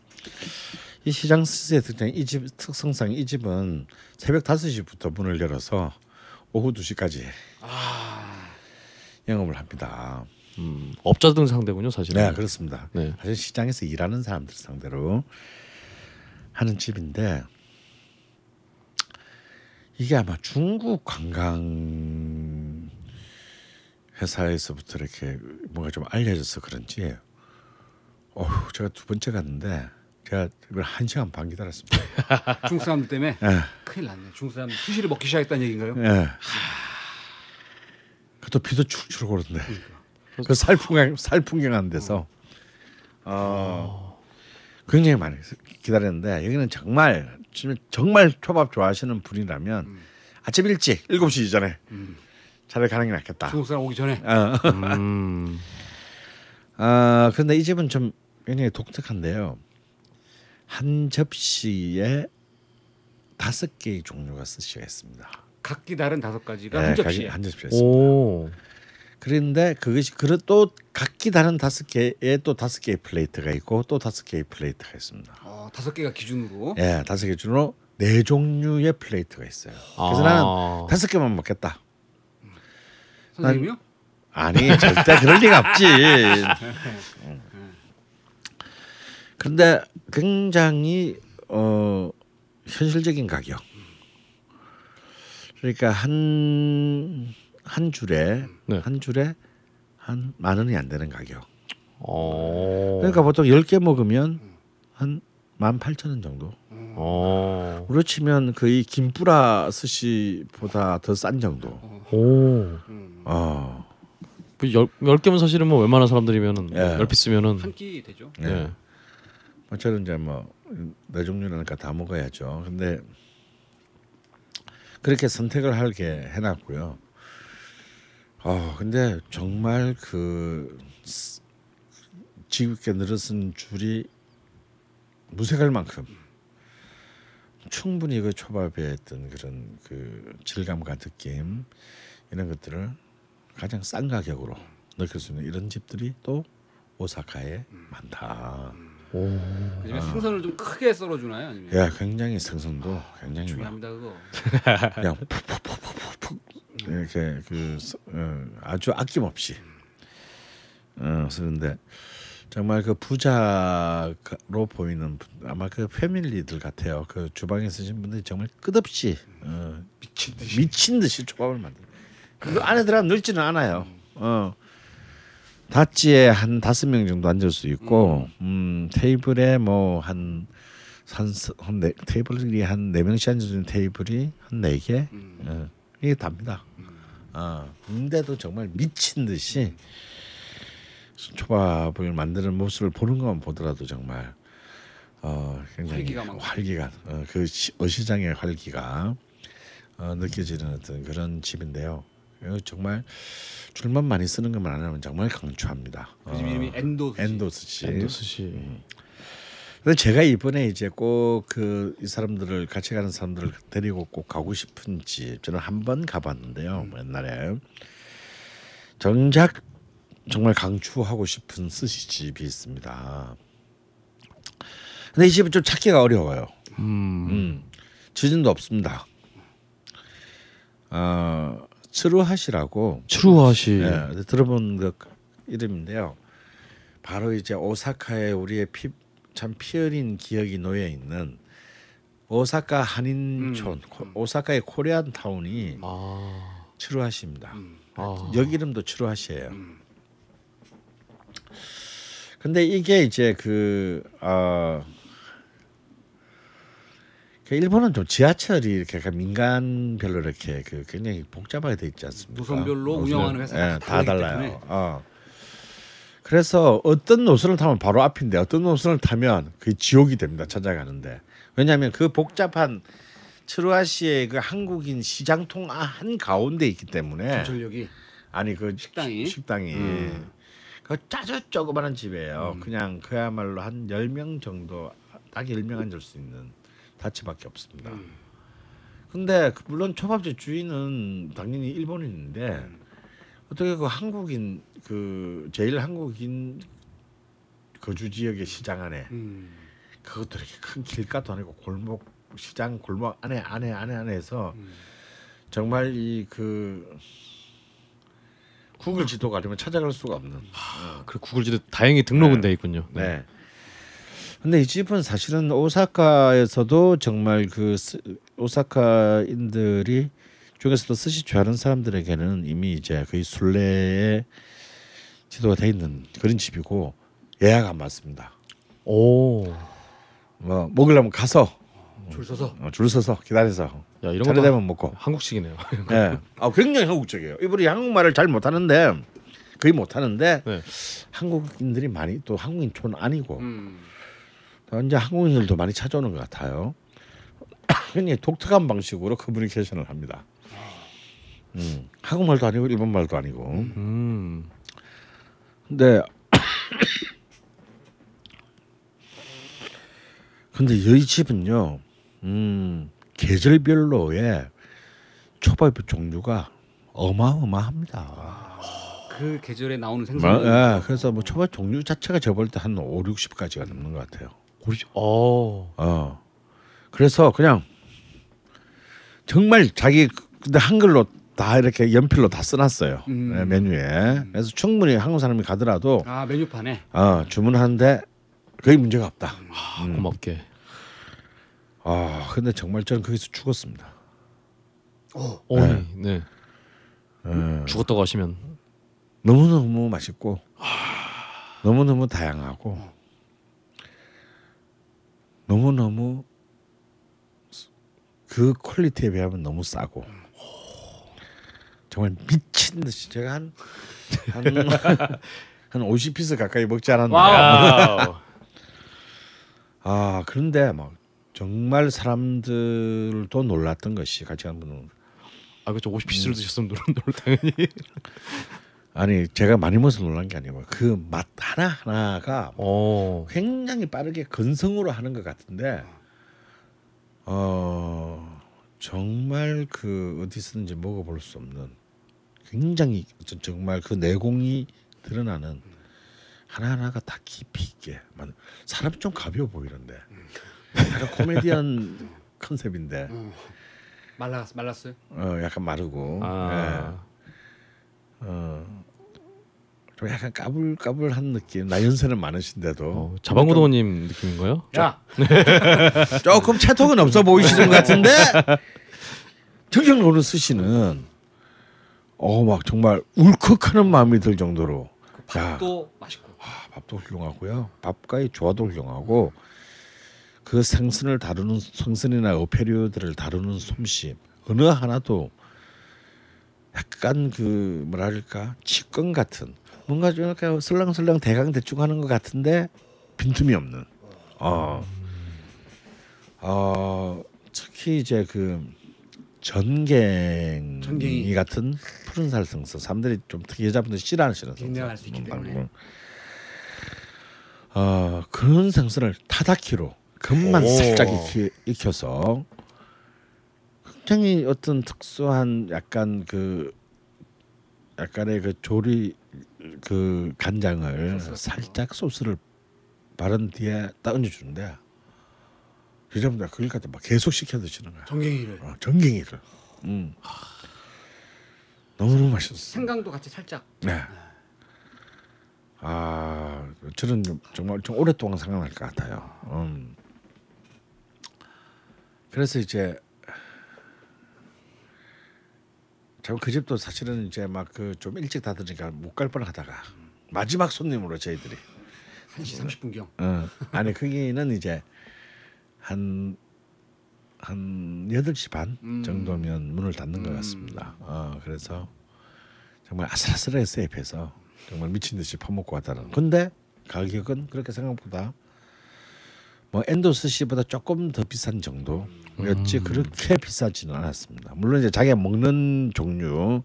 이 시장 스시의 특징 이 집 특성상 이 집은 새벽 5시부터 문을 열어서 오후 2시까지 아. 영업을 합니다. 음, 업자들 상대군요, 사실은. 네, 그렇습니다. 네. 사실 시장에서 일하는 사람들 상대로 하는 집인데 이게 아마 중국 관광 회사에서부터 이렇게 뭔가 좀 알려져서 그런지 어휴 제가 두 번째 갔는데 제가 이걸 한 시간 반 기다렸습니다. 중국 사람들 때문에 예, 큰일 났네. 중국 사람 수시를 먹기 시작했다는 얘기인가요? 예. 그것도 비도 출출 오는데 그 살풍경 살풍경한 데서 어, 굉장히 많이 기다렸는데 여기는 정말 정말 초밥 좋아하시는 분이라면 아침 일찍 7시 이전에 차라리 가는 게 낫겠다. 중국 사람 오기 전에. 어. 음. 아 그런데 이 집은 좀 굉장히 독특한데요. 한 접시에 다섯 개의 종류가 스시가 있습니다. 각기 다른 다섯 가지가 네, 한 접시에. 한 접시에 있습니다. 오. 그런데 그것이 그런 또 각기 다른 다섯 개의 또 다섯 개의 플레이트가 있고 또 다섯 개의 플레이트가 있습니다. 어, 다섯 개가 기준으로. 예, 다섯 개 중으로 네 종류의 플레이트가 있어요. 그래서 아. 나는 다섯 개만 먹겠다. 선생님이요? 아니 절대 그럴 리가 없지. 음. 그런데 굉장히 어 현실적인 가격. 그러니까 한 한 줄에 네. 한 줄에 한 만 원이 안 되는 가격. 어. 그러니까 보통 10개 먹으면 한 18,000원 정도. 어. 우리로 치면 거의 김뿌라 스시보다 더 싼 정도. 오. 음. 어. 뭐 열, 열 개면 사실은 뭐 웬만한 사람들이면은 예. 열 피스면은 한 끼 되죠. 예. 예. 뭐 저는 이제 뭐네 종류니까 다 먹어야죠. 근데 그렇게 선택을 하게 해놨고요. 어 근데 정말 그 스- 지겹게 늘어선 줄이 무색할 만큼 충분히 그 초밥에 했던 그런 그 질감과 느낌 이런 것들을 가장 싼 가격으로 느낄 수 있는 이런 집들이 또 오사카에 많다. 그중에 생선을 좀 크게 썰어주나요? 아니면 예, 굉장히 생선도 굉장히 막 중요합니다 그거. 그냥 푹푹푹푹푹 이렇게 그 서- 어, 아주 아낌없이 어, 쓰는데 정말 그 부자로 보이는 분- 아마 그 패밀리들 같아요. 그 주방에 쓰신 분들이 정말 끝없이 어, 미친 듯이 미친 듯이 초밥을 만들. 그 안에 들어가 늙지는 않아요. 어. 다찌에 한 다섯 명 정도 앉을 수 있고 음, 테이블에 뭐한 한, 한 네, 테이블이 한 네 명씩 앉을 수 있는 테이블이 한 네 개. 어, 이게 답니다. 아, 근데도 정말 미친 듯이 초밥을 만드는 모습을 보는 것만 보더라도 정말 어, 굉장히 활기가. 활기가 어, 그 시, 어시장의 활기가 어, 느껴지는 어떤 그런 집인데요. 이거 정말 줄만 많이 쓰는 것만 아니면 정말 강추합니다. 그 집 이름이 엔도. 엔도스시. 엔도스시. 근데 제가 이번에 이제 꼭 그 이 사람들을 같이 가는 사람들을 데리고 꼭 가고 싶은 집 저는 한 번 가봤는데요 뭐 옛날에 정작 정말 강추하고 싶은 스시 집이 있습니다. 근데 이 집은 좀 찾기가 어려워요. 음. 음, 지진도 없습니다. 어, 츠루하시라고 추루하시. 예, 들어본 그 이름인데요. 바로 이제 오사카에 우리의 피, 참 피어린 기억이 놓여 있는 오사카 한인촌, 코- 오사카의 코리안 타운이 아. 츠루하시입니다. 아. 여기 이름도 츠루하시예요. 근데 이게 이제 그 어, 그 일본은 좀 지하철이 이렇게 민간별로 이렇게 그 굉장히 복잡하게 돼 있지 않습니까? 노선별로 운영하는 회사가 예, 다 달라요. 어. 그래서 어떤 노선을 타면 바로 앞인데 어떤 노선을 타면 그 지옥이 됩니다. 찾아가는데 왜냐하면 그 복잡한 츠루아시의 그 한국인 시장통 한 가운데 있기 때문에 전력이 아니 그 식당이? 식당이 그 짜져 조그마한 집이에요. 음. 그냥 그야말로 한 열 명 정도 딱 10명 앉을 수 있는 다치밖에 없습니다. 음. 근데 그 물론 초밥집 주인은 당연히 일본인인데 음. 어떻게 그 한국인 그 제일 한국인 거주 지역의 시장 안에 음. 그것도 이렇게 큰 길가도 아니고 골목 시장 골목 안에 안에 안에 안에서 음. 정말 이 그 구글 지도가 아니면 찾아갈 수가 없는. 그래 구글 지도 다행히 등록은 돼 있군요. 네. 근데 이 집은 사실은 오사카에서도 정말 그 스- 오사카인들이 중에서도 스시 좋아하는 사람들에게는 이미 이제 거의 순례의 지도가 돼 있는 그런 집이고 예약 안 받습니다. 오. 뭐 먹으려면 가서 줄 서서 어, 줄 서서 기다려서 야 이런 차례 것도 되면 먹고. 한국식이네요. 예. 아 굉장히 한국적이에요. 이분이 한국말을 잘 못하는데 거의 못하는데 네. 한국인들이 많이 또 한국인 촌 아니고 음. 또 이제 한국인들도 많이 찾아오는 것 같아요. 굉장히 독특한 방식으로 커뮤니케이션을 합니다. 음, 한국말도 아니고 일본말도 아니고. 음. 근데 근데 이 집은요. 음, 계절별로의 초밥 종류가 어마어마합니다. 그 계절에 나오는 뭐, 생선. 예, 그래서 뭐 초밥 종류 자체가 저볼 때한 5, 60가지가 넘는 것 같아요. 우리 어. 어. 그래서 그냥 정말 자기 근데 한글로 다 이렇게 연필로 다 써놨어요 음. 네, 메뉴에. 그래서 충분히 한국 사람이 가더라도 아 메뉴판에. 어, 주문하는데 거의 문제가 없다. 아, 고맙게. 아 근데 정말 저는 거기서 죽었습니다. 오. 네. 네. 죽었다고 하시면 너무 너무 맛있고 너무 너무 다양하고 너무 너무 그 퀄리티에 비하면 너무 싸고 정말 미친 듯이 제가 한한 한 50piece 가까이 먹지 않았나. wow. 아 그런데 막 정말 사람들도 놀랐던 것이 같이 간 분은 아 그렇죠. 50피스를 드셨으면 놀, 놀 당연히. 아니 제가 많이 먹어서 놀란 게 아니고 그 맛 하나 하나가 어. 굉장히 빠르게 건성으로 하는 것 같은데 어 정말 그 어디서든지 먹어볼 수 없는 굉장히 저- 정말 그 내공이 드러나는 하나 하나가 다 깊이 있게 만 사람이 좀 가벼워 보이는데 약간 코미디언 컨셉인데 말랐 말랐어요. 어 약간 마르고 아. 예. 어 좀 약간 까불까불한 느낌. 나 연세는 많으신데도. 어, 자방고등어님 느낌인가요? 야, 조금 채통은 없어 보이시는 것 같은데. 정정로는 쓰시는 어막 정말 울컥하는 마음이 들 정도로. 야, 또 맛있고. 아, 밥도 훌륭하고요. 밥과의 조화도 훌륭하고 그 생선을 다루는 생선이나 어패류들을 다루는 솜씨. 어느 하나도 약간 그 뭐랄까 직권 같은 뭔가 좀 이렇게 슬렁슬렁 대강 대충 하는 것 같은데 빈틈이 없는 어, 어 특히 이제 그 전갱이, 전갱이. 같은 푸른살 생선 사람들이 좀 특히 여자분들 싫어하시는 생선 긴장할 수 있기 때문에. 음, 어 그런 생선을 타다키로 금만 오. 살짝 익히, 익혀서 굉장히 어떤 특수한 약간 그 약간의 그 조리 그 간장을 살짝 소스를 바른 뒤에 딱 얹어주는데 여자분들 그걸 갖다 막 계속 시켜 드시는 거야. 정갱이를. 어, 전갱이를. 음. 너무 맛있었어. 생강도 같이 살짝. 네. 아, 저는 좀- 정말 좀 오랫동안 생각날 것 같아요. 음. 그래서 이제 참그 집도 사실은 이제 막 그 좀 일찍 닫으니까 못 갈 뻔하다가 마지막 손님으로 저희들이 1시 30분 경. 어, 아니 거기는 이제 한한 여덟 시반 음. 정도면 문을 닫는 것 같습니다. 어, 그래서 정말 아슬아슬하게 세입해서 정말 미친 듯이 퍼먹고 왔다는. 근데 가격은 그렇게 생각보다 뭐 엔도스 시보다 조금 더 비싼 정도였지 그렇게 비싸지는 않았습니다. 물론 이제 자기가 먹는 종류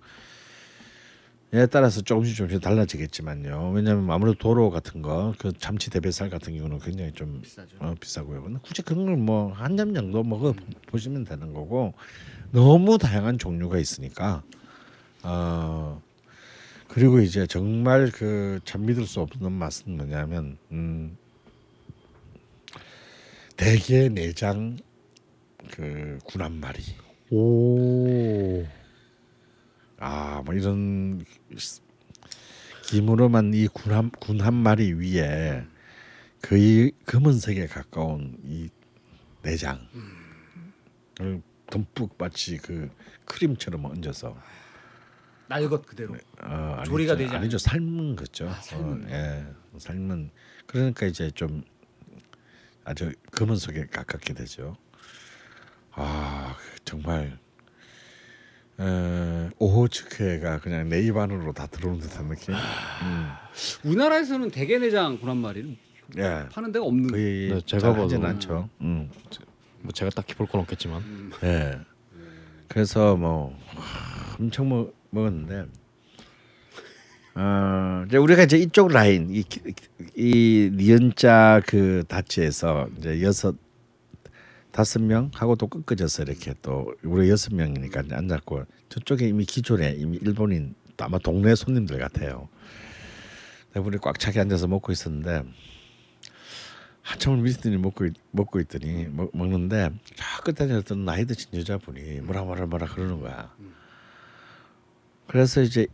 에 따라서 조금씩 조금씩 달라지겠지만요. 왜냐하면 아무래도 도로 같은 거, 그 참치 대뱃살 같은 경우는 굉장히 좀 비싸죠. 어, 비싸고요. 근데 굳이 그런 걸 뭐 한 점 정도 먹어 보시면 되는 거고 너무 다양한 종류가 있으니까 어 그리고 이제 정말 그 참 믿을 수 없는 맛은 뭐냐면 음 대게 내장 그 군한 마리 오. 아, 뭐 이런 김으로만 이 군한 군한 마리 위에 거의 검은색에 가까운 이 내장을 듬뿍 마치 그 크림처럼 얹어서 날것 그대로. 어, 아니죠. 조리가 되지 아니죠 삶은 거죠. 아, 삶은 어, 예, 삶은 그러니까 이제 좀 아주 검은색에 가깝게 되죠. 아 정말 어, 오호츠크가 그냥 내 입 안으로 다 들어오는 듯한 느낌. 음. 우리나라에서는 대게내장 군한 마리를 예, 파는 데가 없는. 거의 네, 제가 잘 하진 봐도. 않죠. 음. 뭐 제가 딱히 볼 건 없겠지만. 예. 그래서 뭐 하, 엄청 먹, 먹었는데 어, 이제 우리가 이제 이쪽 라인 이, 이 니은자 그 다치에서 이제 여섯 다섯 명 하고 또 꺾어져서 이렇게 또 우리 여섯 명이니까 이제 앉았고 저쪽에 이미 기존에 이미 일본인 또 아마 동네 손님들 같아요. 대부분이 꽉 차게 앉아서 먹고 있었는데 한참을 미스들이 먹고 있, 먹고 있더니 먹, 먹는데 저 끝에 어떤 나이 드신 여자분이 뭐라 뭐라 뭐라 그러는 거야. 그래서 이제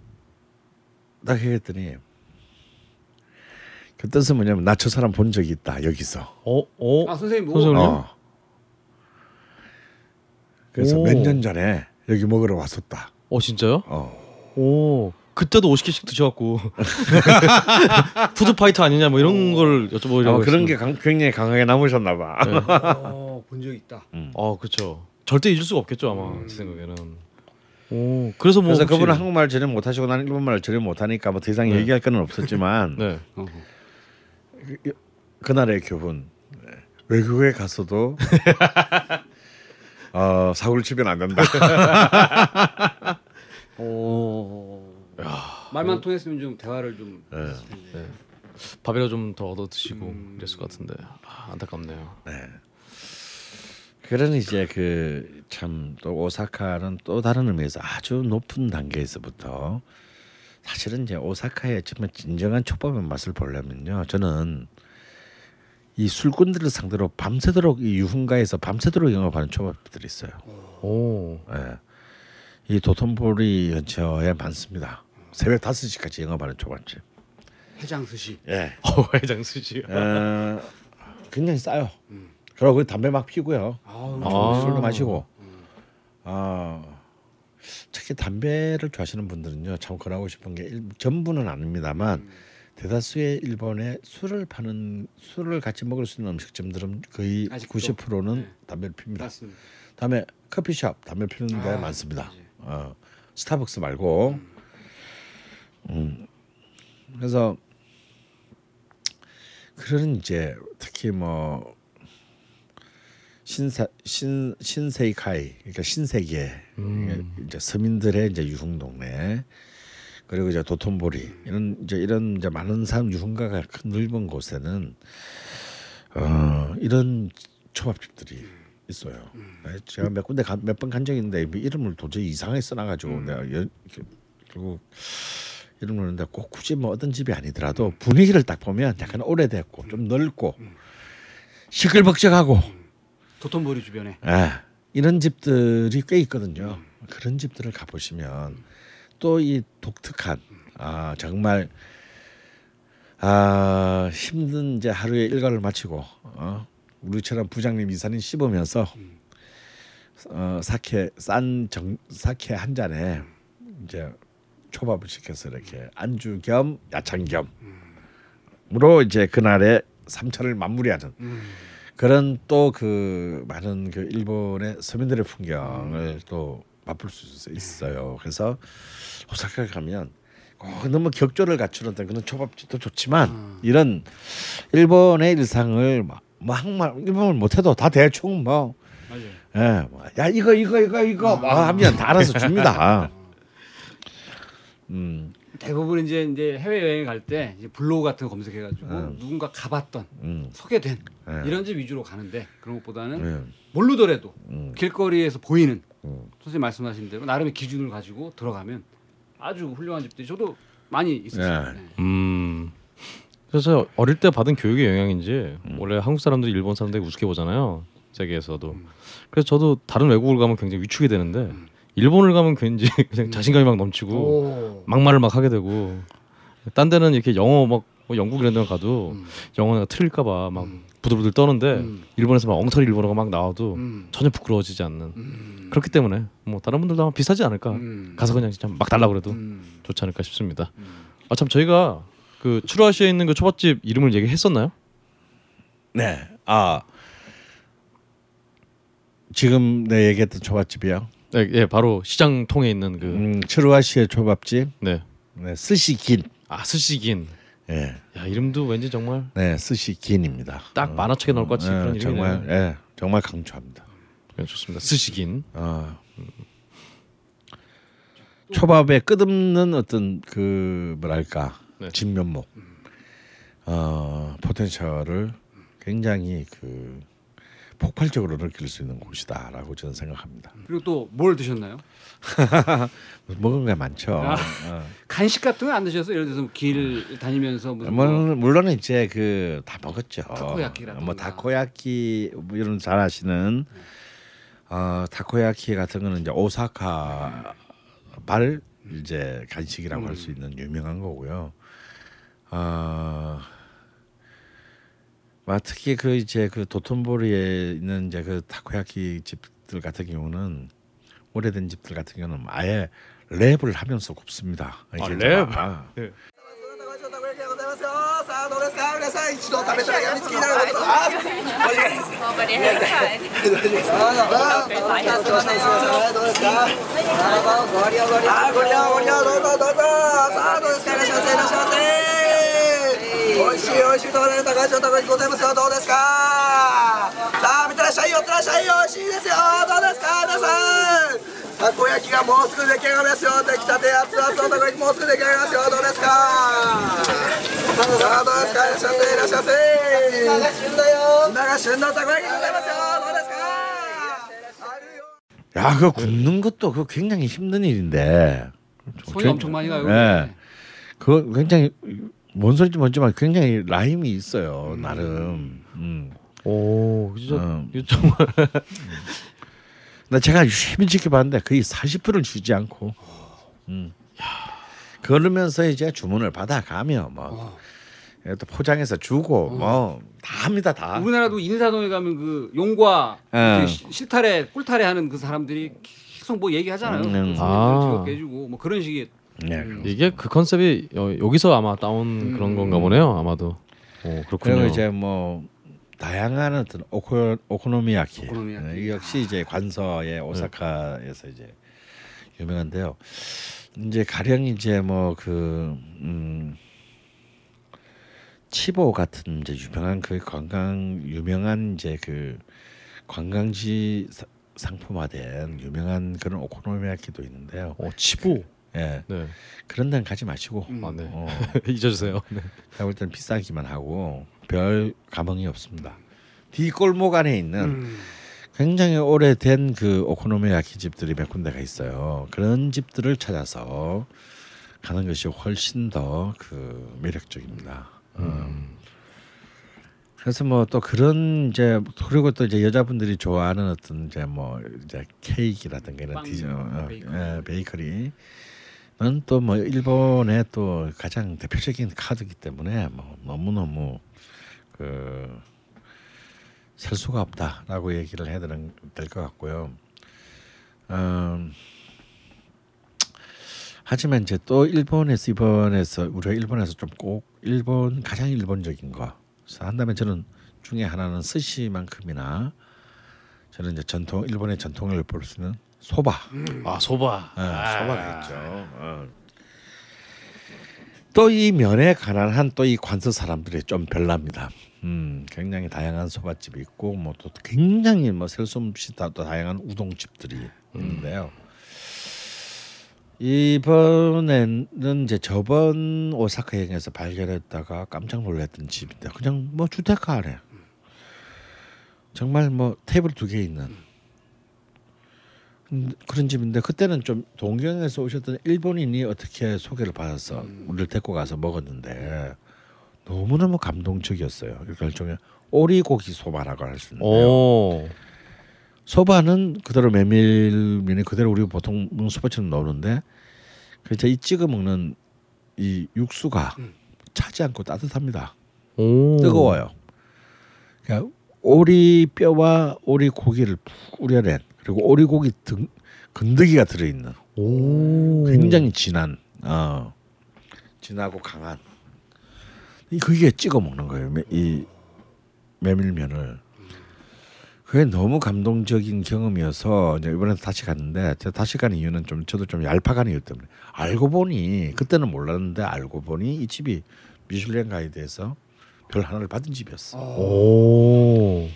딱 했더니 그 뜻은 뭐냐면 나 저 사람 본 적이 있다 여기서. 어? 어? 아 선생님 뭐 선생님? 어. 그래서 오. 몇년 전에 여기 먹으러 왔었다. 어 진짜요? 어. 오. 그때도 50개씩 드셔갖고 food fighter 아니냐 뭐 이런 걸 여쭤보려고 아마 그런. 게 강, 굉장히 강하게 남으셨나 봐. 네. 어, 본적 있다. 어 그렇죠. 절대 잊을 수가 없겠죠 아마 제 생각에는. 오, 그래서 뭐 그래서 혹시- 그분은 한국말 전혀 못하시고 나는 일본말을 전혀 못하니까 뭐더 이상 네. 얘기할 건 없었지만 네. 어허. 그날의 교훈 네. 외국에 가서도 어, 사고를 치면 안 된다. 오. 말만 통했으면 좀 대화를 좀. 네. 텐데. 밥이라 좀 더 얻어 드시고 음. 이랬을 것 같은데 아, 안타깝네요. 그런 이제 그 참 또 오사카는 또 다른 의미에서 아주 높은 단계에서부터 사실은 이제 오사카의 정말 진정한 촉밥의 맛을 보려면요 저는 이 술꾼들을 상대로 밤새도록 이 유흥가에서 밤새도록 영업하는 초밥들이 있어요. 오, 예. 이 도톤보리 근처에 많습니다. 새벽 5시까지 영업하는 초밥집. 해장 스시. 예. 어, 회장 수지. 어, 굉장히 싸요. 그리고 거기 담배 막 피고요. 아우. 아. 술도 마시고. 아 특히 담배를 좋아하시는 분들은요 참 권하고 싶은 게 일, 전부는 아닙니다만 대다수의 일본에 술을 파는 술을 같이 먹을 수 있는 음식점들은 거의 아직도? 90%는 네. 담배를 핍니다. 맞습니다. 다음에 커피숍 담배 피는 데 아, 많습니다. 맞아요. 어, 스타벅스 말고. 음. 그래서 그런 이제 특히 뭐 신사 신 신세이카이 그러니까 신세계. 음. 이제 서민들의 이제 유흥 동네. 그리고 이제 도톤보리. 이런 이제 이런 이제 많은 사람 유흥가가 큰 넓은 곳에는 어 이런 초밥집들이 있어요. 네, 제가 몇 군데 몇 번 간 적이 있는데 뭐 이름을 도저히 이상하게 써놔가지고 내가 여, 결국 이름을 했는데 꼭 굳이 뭐 어떤 집이 아니더라도 분위기를 딱 보면 약간 오래됐고 좀 넓고 시끌벅적하고 도톤보리 주변에. 예, 이런 집들이 꽤 있거든요. 그런 집들을 가보시면 또 이 독특한 아 정말 아 힘든 이제 하루의 일과를 마치고 어, 우리처럼 부장님 이사님 씹으면서 어, 사케 싼 정, 사케 한 잔에 이제 초밥을 시켜서 이렇게 안주 겸 야창 겸으로 이제 그날의 삼차를 마무리하는 그런 또 그 많은 그 일본의 서민들의 풍경을 또 맛볼 수 있어요. 그래서 오사카 가면 꼭 너무 격조를 갖추는 그런 초밥집도 좋지만 이런 일본의 일상을 뭐, 뭐 한말 일본을 못해도 다 대충 뭐. 예, 뭐, 야 이거 이거 이거 이거 뭐 하면 다 알아서 줍니다. 음, 대부분 이제 이제 해외 여행 갈 때 블로그 같은 거 검색해 가지고 누군가 가봤던 음, 소개된 네. 이런 집 위주로 가는데 그런 것보다는 음, 모르더라도 음. 길거리에서 보이는 음. 선생님 말씀하신 대로 나름의 기준을 가지고 들어가면 아주 훌륭한 집들이 저도 많이 있었어요. 네. 네. 음. 그래서 어릴 때 받은 교육의 영향인지 원래 한국 사람들이 일본 사람들이 우습게 보잖아요 세계에서도. 그래서 저도 다른 외국을 가면 굉장히 위축이 되는데 일본을 가면 괜히 그냥 자신감이 막 넘치고 오. 막말을 막 하게 되고 딴 데는 이렇게 영어 막 뭐 영국 이런 데 가도 음. 영어가 틀릴까 봐 막 부들부들 떠는데 음. 일본에서 막 엉터리 일본어가 막 나와도 음. 전혀 부끄러워지지 않는 음. 그렇기 때문에 뭐 다른 분들도 아마 비슷하지 않을까 음. 가서 그냥 진짜 막 달라 그래도 음. 좋지 않을까 싶습니다. 음. 아참 저희가 그 추루아시에 있는 그 초밥집 이름을 얘기했었나요? 네, 아 지금 내 얘기했던 초밥집이요. 네, 예, 바로 시장 통에 있는 그 음, 츠루아시의 초밥집, 네. 네, 스시긴. 아 스시긴. 예, 야 이름도 왠지 정말 네, 스시긴입니다. 딱 만화책에 나올 것 같이 예, 그런 이름이네요. 정말, 예, 정말 강추합니다. 네, 좋습니다. 스시긴. 어. 초밥의 끝없는 어떤 그 뭐랄까 네. 진면목, 어, 포텐셜을 굉장히 그 폭발적으로 느낄 수 있는 곳이다라고 저는 생각합니다. 그리고 또 뭘 드셨나요? 먹은 게 많죠. 아. 어. 간식 같은 거안 드셔서 예를 들어서 길 다니면서 무슨 뭐 물론 물론 이제 그 다 먹었죠. 타코야키라든가. 뭐 타코야키 뭐 이런 잘 아시는 어 타코야키 같은 거는 이제 오사카 발 이제 간식이라고 할수 있는 유명한 거고요. 어, 뭐 특히 그 이제 그 도톤보리에 있는 이제 그 타코야키 집들 같은 경우는 오래된 집들 같은 경우는 아예 랩을 하면서 굽습니다. 이제 랩? 막, 아, た美味しい美味しいところで高橋のところにございますよどうですかさあ見てらっしゃい寄ってらっしゃい美味しいですよどうですか皆さんたこ焼きがもうすぐ出来上がりますよ出来たて熱々のたこ焼きもうすぐ出来上がりますよどうですかさあどうですかいらっしゃいませいらっしゃいませ今が旬だよ今が旬のたこ焼きでございますよどうですかあるよ 야, 그거 굽는 것도 그거 굉장히 힘든 일인데. 손이 엄청 많이 가요. 예. 그거 굉장히 뭔 소리인지 모르지만 굉장히 라임이 있어요. 나름. 음. 오 진짜 음. 이거 정말 근데 제가 힘이 지켜봤는데 거의 40%를 주지 않고. 음. 그러면서 이제 주문을 받아가며 뭐. 예, 또 포장해서 주고 뭐 다 합니다 다. 우리나라도 인사동에 가면 그 용과 예. 그 시- 실타래 꿀타래 하는 그 사람들이 계속 뭐 얘기하잖아요. 음. 그 아. 소리를 즐겁게 해주고 뭐 그런 식의 네. 이게 그 컨셉이 여, 여기서 아마 따온 그런 건가 보네요 아마도. 오 그렇군요. 그리고 이제 뭐 다양한 어떤 오코, 오코노미야키, 오코노미야키. 네, 이 역시 이제 관서의 오사카에서 이제 유명한데요. 이제 가령 이제 뭐그 음, 치보 같은 이제 유명한 그 관광 유명한 이제 그 관광지 사- 상품화된 유명한 그런 오코노미야키도 있는데요. 어 치보. 예, 네. 그런 데는 가지 마시고 아 네. 어, 잊어주세요. 네. 볼 때는 비싸기만 하고 별 감흥이 없습니다. 뒷골목 안에 있는 음. 굉장히 오래된 그 오코노미야키 집들이 몇 군데가 있어요. 그런 집들을 찾아서 가는 것이 훨씬 더 그 매력적입니다. 음. 그래서 뭐 또 그런 이제 그리고 또 이제 여자분들이 좋아하는 어떤 이제 뭐 이제 케이크라든가 이런 빵, 디저 어, 베이커리. 예, 베이커리 는 또 뭐 일본의 또 가장 대표적인 카드이기 때문에 뭐 너무 너무 그셀 수가 없다라고 얘기를 해야 되는 될 것 같고요. 음, 하지만 이제 또 일본에서 이번에서 우리가 일본에서 좀 꼭 일본 가장 일본적인 거 한다면 저는 중에 하나는 스시만큼이나 저는 이제 전통 일본의 전통을 볼 수 있는 소바 아 소바. 예, 소바가 있죠. 어. 또이 면에 관한 또 이 관서 사람들이 좀 별납니다. 음, 굉장히 다양한 소바집이 있고 뭐 또 굉장히 뭐 셀 수 없이 다, 또 다양한 우동집들이 있는데요. 이번에는 이제 저번 오사카 여행에서 발견했다가 깜짝 놀랐던 집인데 그냥 뭐 주택가 안에 정말 뭐 테이블 두 개 있는 음, 그런 집인데 그때는 좀 동경에서 오셨던 일본인이 어떻게 소개를 받아서 우리를 데리고 가서 먹었는데 너무 너무 감동적이었어요. 일종의 오리고기 소바라고 할 수 있는데요. 오. 소바는 그대로 메밀면이 그대로 우리 보통 소바처럼 나오는데 그이 찍어 먹는 이 육수가 차지 않고 따뜻합니다. 오. 뜨거워요. 그러니까 오리 뼈와 오리 고기를 푹 우려낸 그리고 오리 고기 등 건더기가 들어있는 오. 굉장히 진한 어 진하고 강한 이 그게 찍어 먹는 거예요. 메- 이 메밀면을 그게 너무 감동적인 경험이어서 이제 이번에 다시 갔는데 제가 다시 간 이유는 좀 저도 좀 얄팍한 이유 때문에 알고 보니 그때는 몰랐는데 알고 보니 이 집이 미슐랭 가이드에서 별 하나를 받은 집이었어. 오.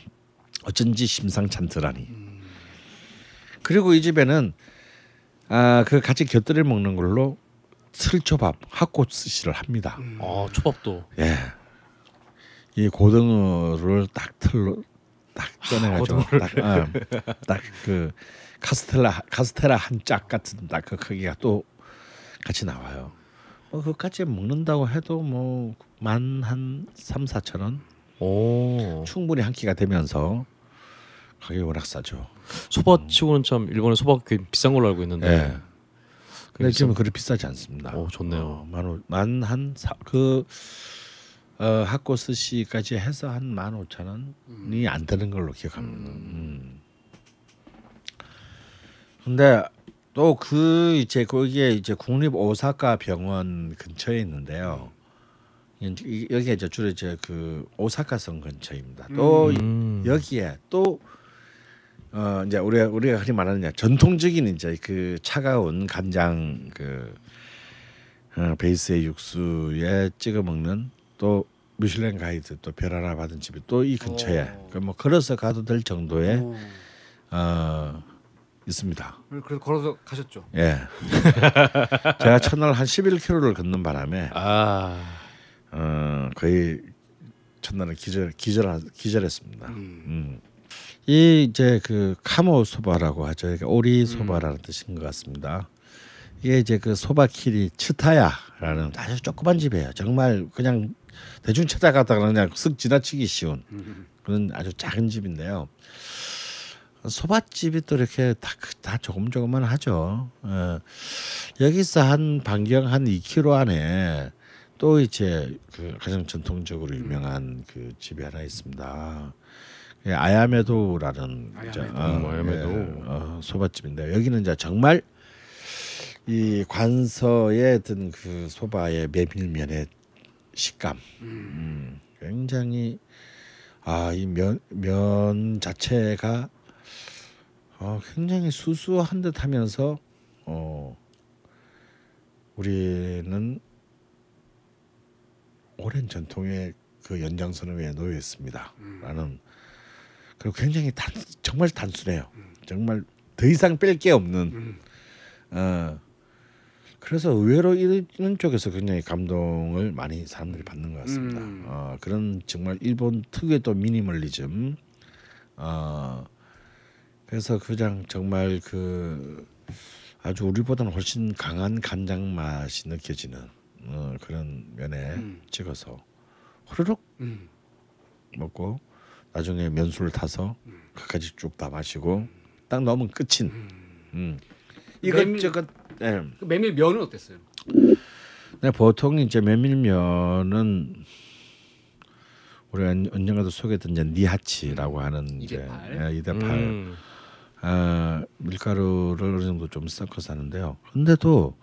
어쩐지 심상찮더라니. 그리고 이 집에는 아 그 같이 곁들여 먹는 걸로 슬초밥 학고 스시를 합니다. 아 초밥도. 예. 이 고등어를 딱 틀로 딱 꺼내가지고 어, 딱그 카스텔라 카스테라 한 짝 같은 딱 그 크기가 또 같이 나와요. 뭐 그까지 먹는다고 해도 뭐 만 한 삼 사천 원 오. 충분히 한 끼가 되면서 가격이 워낙 싸죠. 소바치고는 참 일본의 소바가 꽤 비싼 걸로 알고 있는데. 예. 근데 지금 그리 비싸지 않습니다. 오 좋네요. 만만한그 어, 학고 스시까지 해서 한 만 오천 원이 안 되는 걸로 기억합니다. 음. 근데 또 그 이제 거기에 이제 국립 오사카 병원 근처에 있는데요. 여기가 이제 주로 이제 그 오사카성 근처입니다. 또 음. 여기에 또 어 이제 우리가 우리가 흔히 말하는 전통적인 이제 그 차가운 간장 그 어, 베이스의 육수에 찍어 먹는 또 미슐랭 가이드 또 별 하나 받은 집이 또 이 근처에 오. 그뭐 걸어서 가도 될 정도의 어. 어 있습니다. 그래서 걸어서 가셨죠. 예. 제가 첫날 한 11km를 걷는 바람에 아 어 거의 첫날은 기절 기절 기절했습니다. 음. 음. 이 이제 그 카모 소바라고 하죠. 그러니까 오리 소바라는 뜻인 것 같습니다. 이게 이제 그 소바키리 츠타야라는 아주 조그만 집이에요. 정말 그냥 대충 찾아가다가 그냥 쓱 지나치기 쉬운 그런 아주 작은 집인데요. 소밭집이 또 이렇게 다, 크- 다 조금 조금만 하죠. 어, 여기서 한 반경 한 2km 안에 또 이제 그 가장 전통적으로 유명한 그 집이 하나 있습니다. 예, 아야메도라는 아야메도. 음, 아야메도. 예, 어, 소밭집인데 여기는 이제 정말 이 관서에 든 그 소바의 메밀면의 식감, 음, 굉장히 아이 면 면 자체가 어, 굉장히 수수한 듯하면서 어 우리는 오랜 전통의 그 연장선을 위해 놓여 있습니다.라는 그리고 굉장히 단 정말 단순해요. 정말 더 이상 뺄 게 없는 어 그래서 의외로 이런 쪽에서 굉장히 감동을 많이 사람들이 받는 것 같습니다. 음. 어, 그런 정말 일본 특유의 또 미니멀리즘. 어, 그래서 그냥 정말 그 아주 우리보다는 훨씬 강한 간장 맛이 느껴지는 어, 그런 면에 음. 찍어서 후루룩 음. 먹고 나중에 면수를 타서 그까지 쭉 다 마시고 딱 넣으면 끝인. 음. 메밀- 이것 저것 예. 그 메밀 면은 어땠어요? 네, 보통 이제 메밀면은 우리가 언- 언젠가도 소개했던 이제 니하치라고 하는 이제 이대팔. 예, 이대팔 음. 아, 밀가루를 어느 정도 좀 섞어서 하는데요. 근데도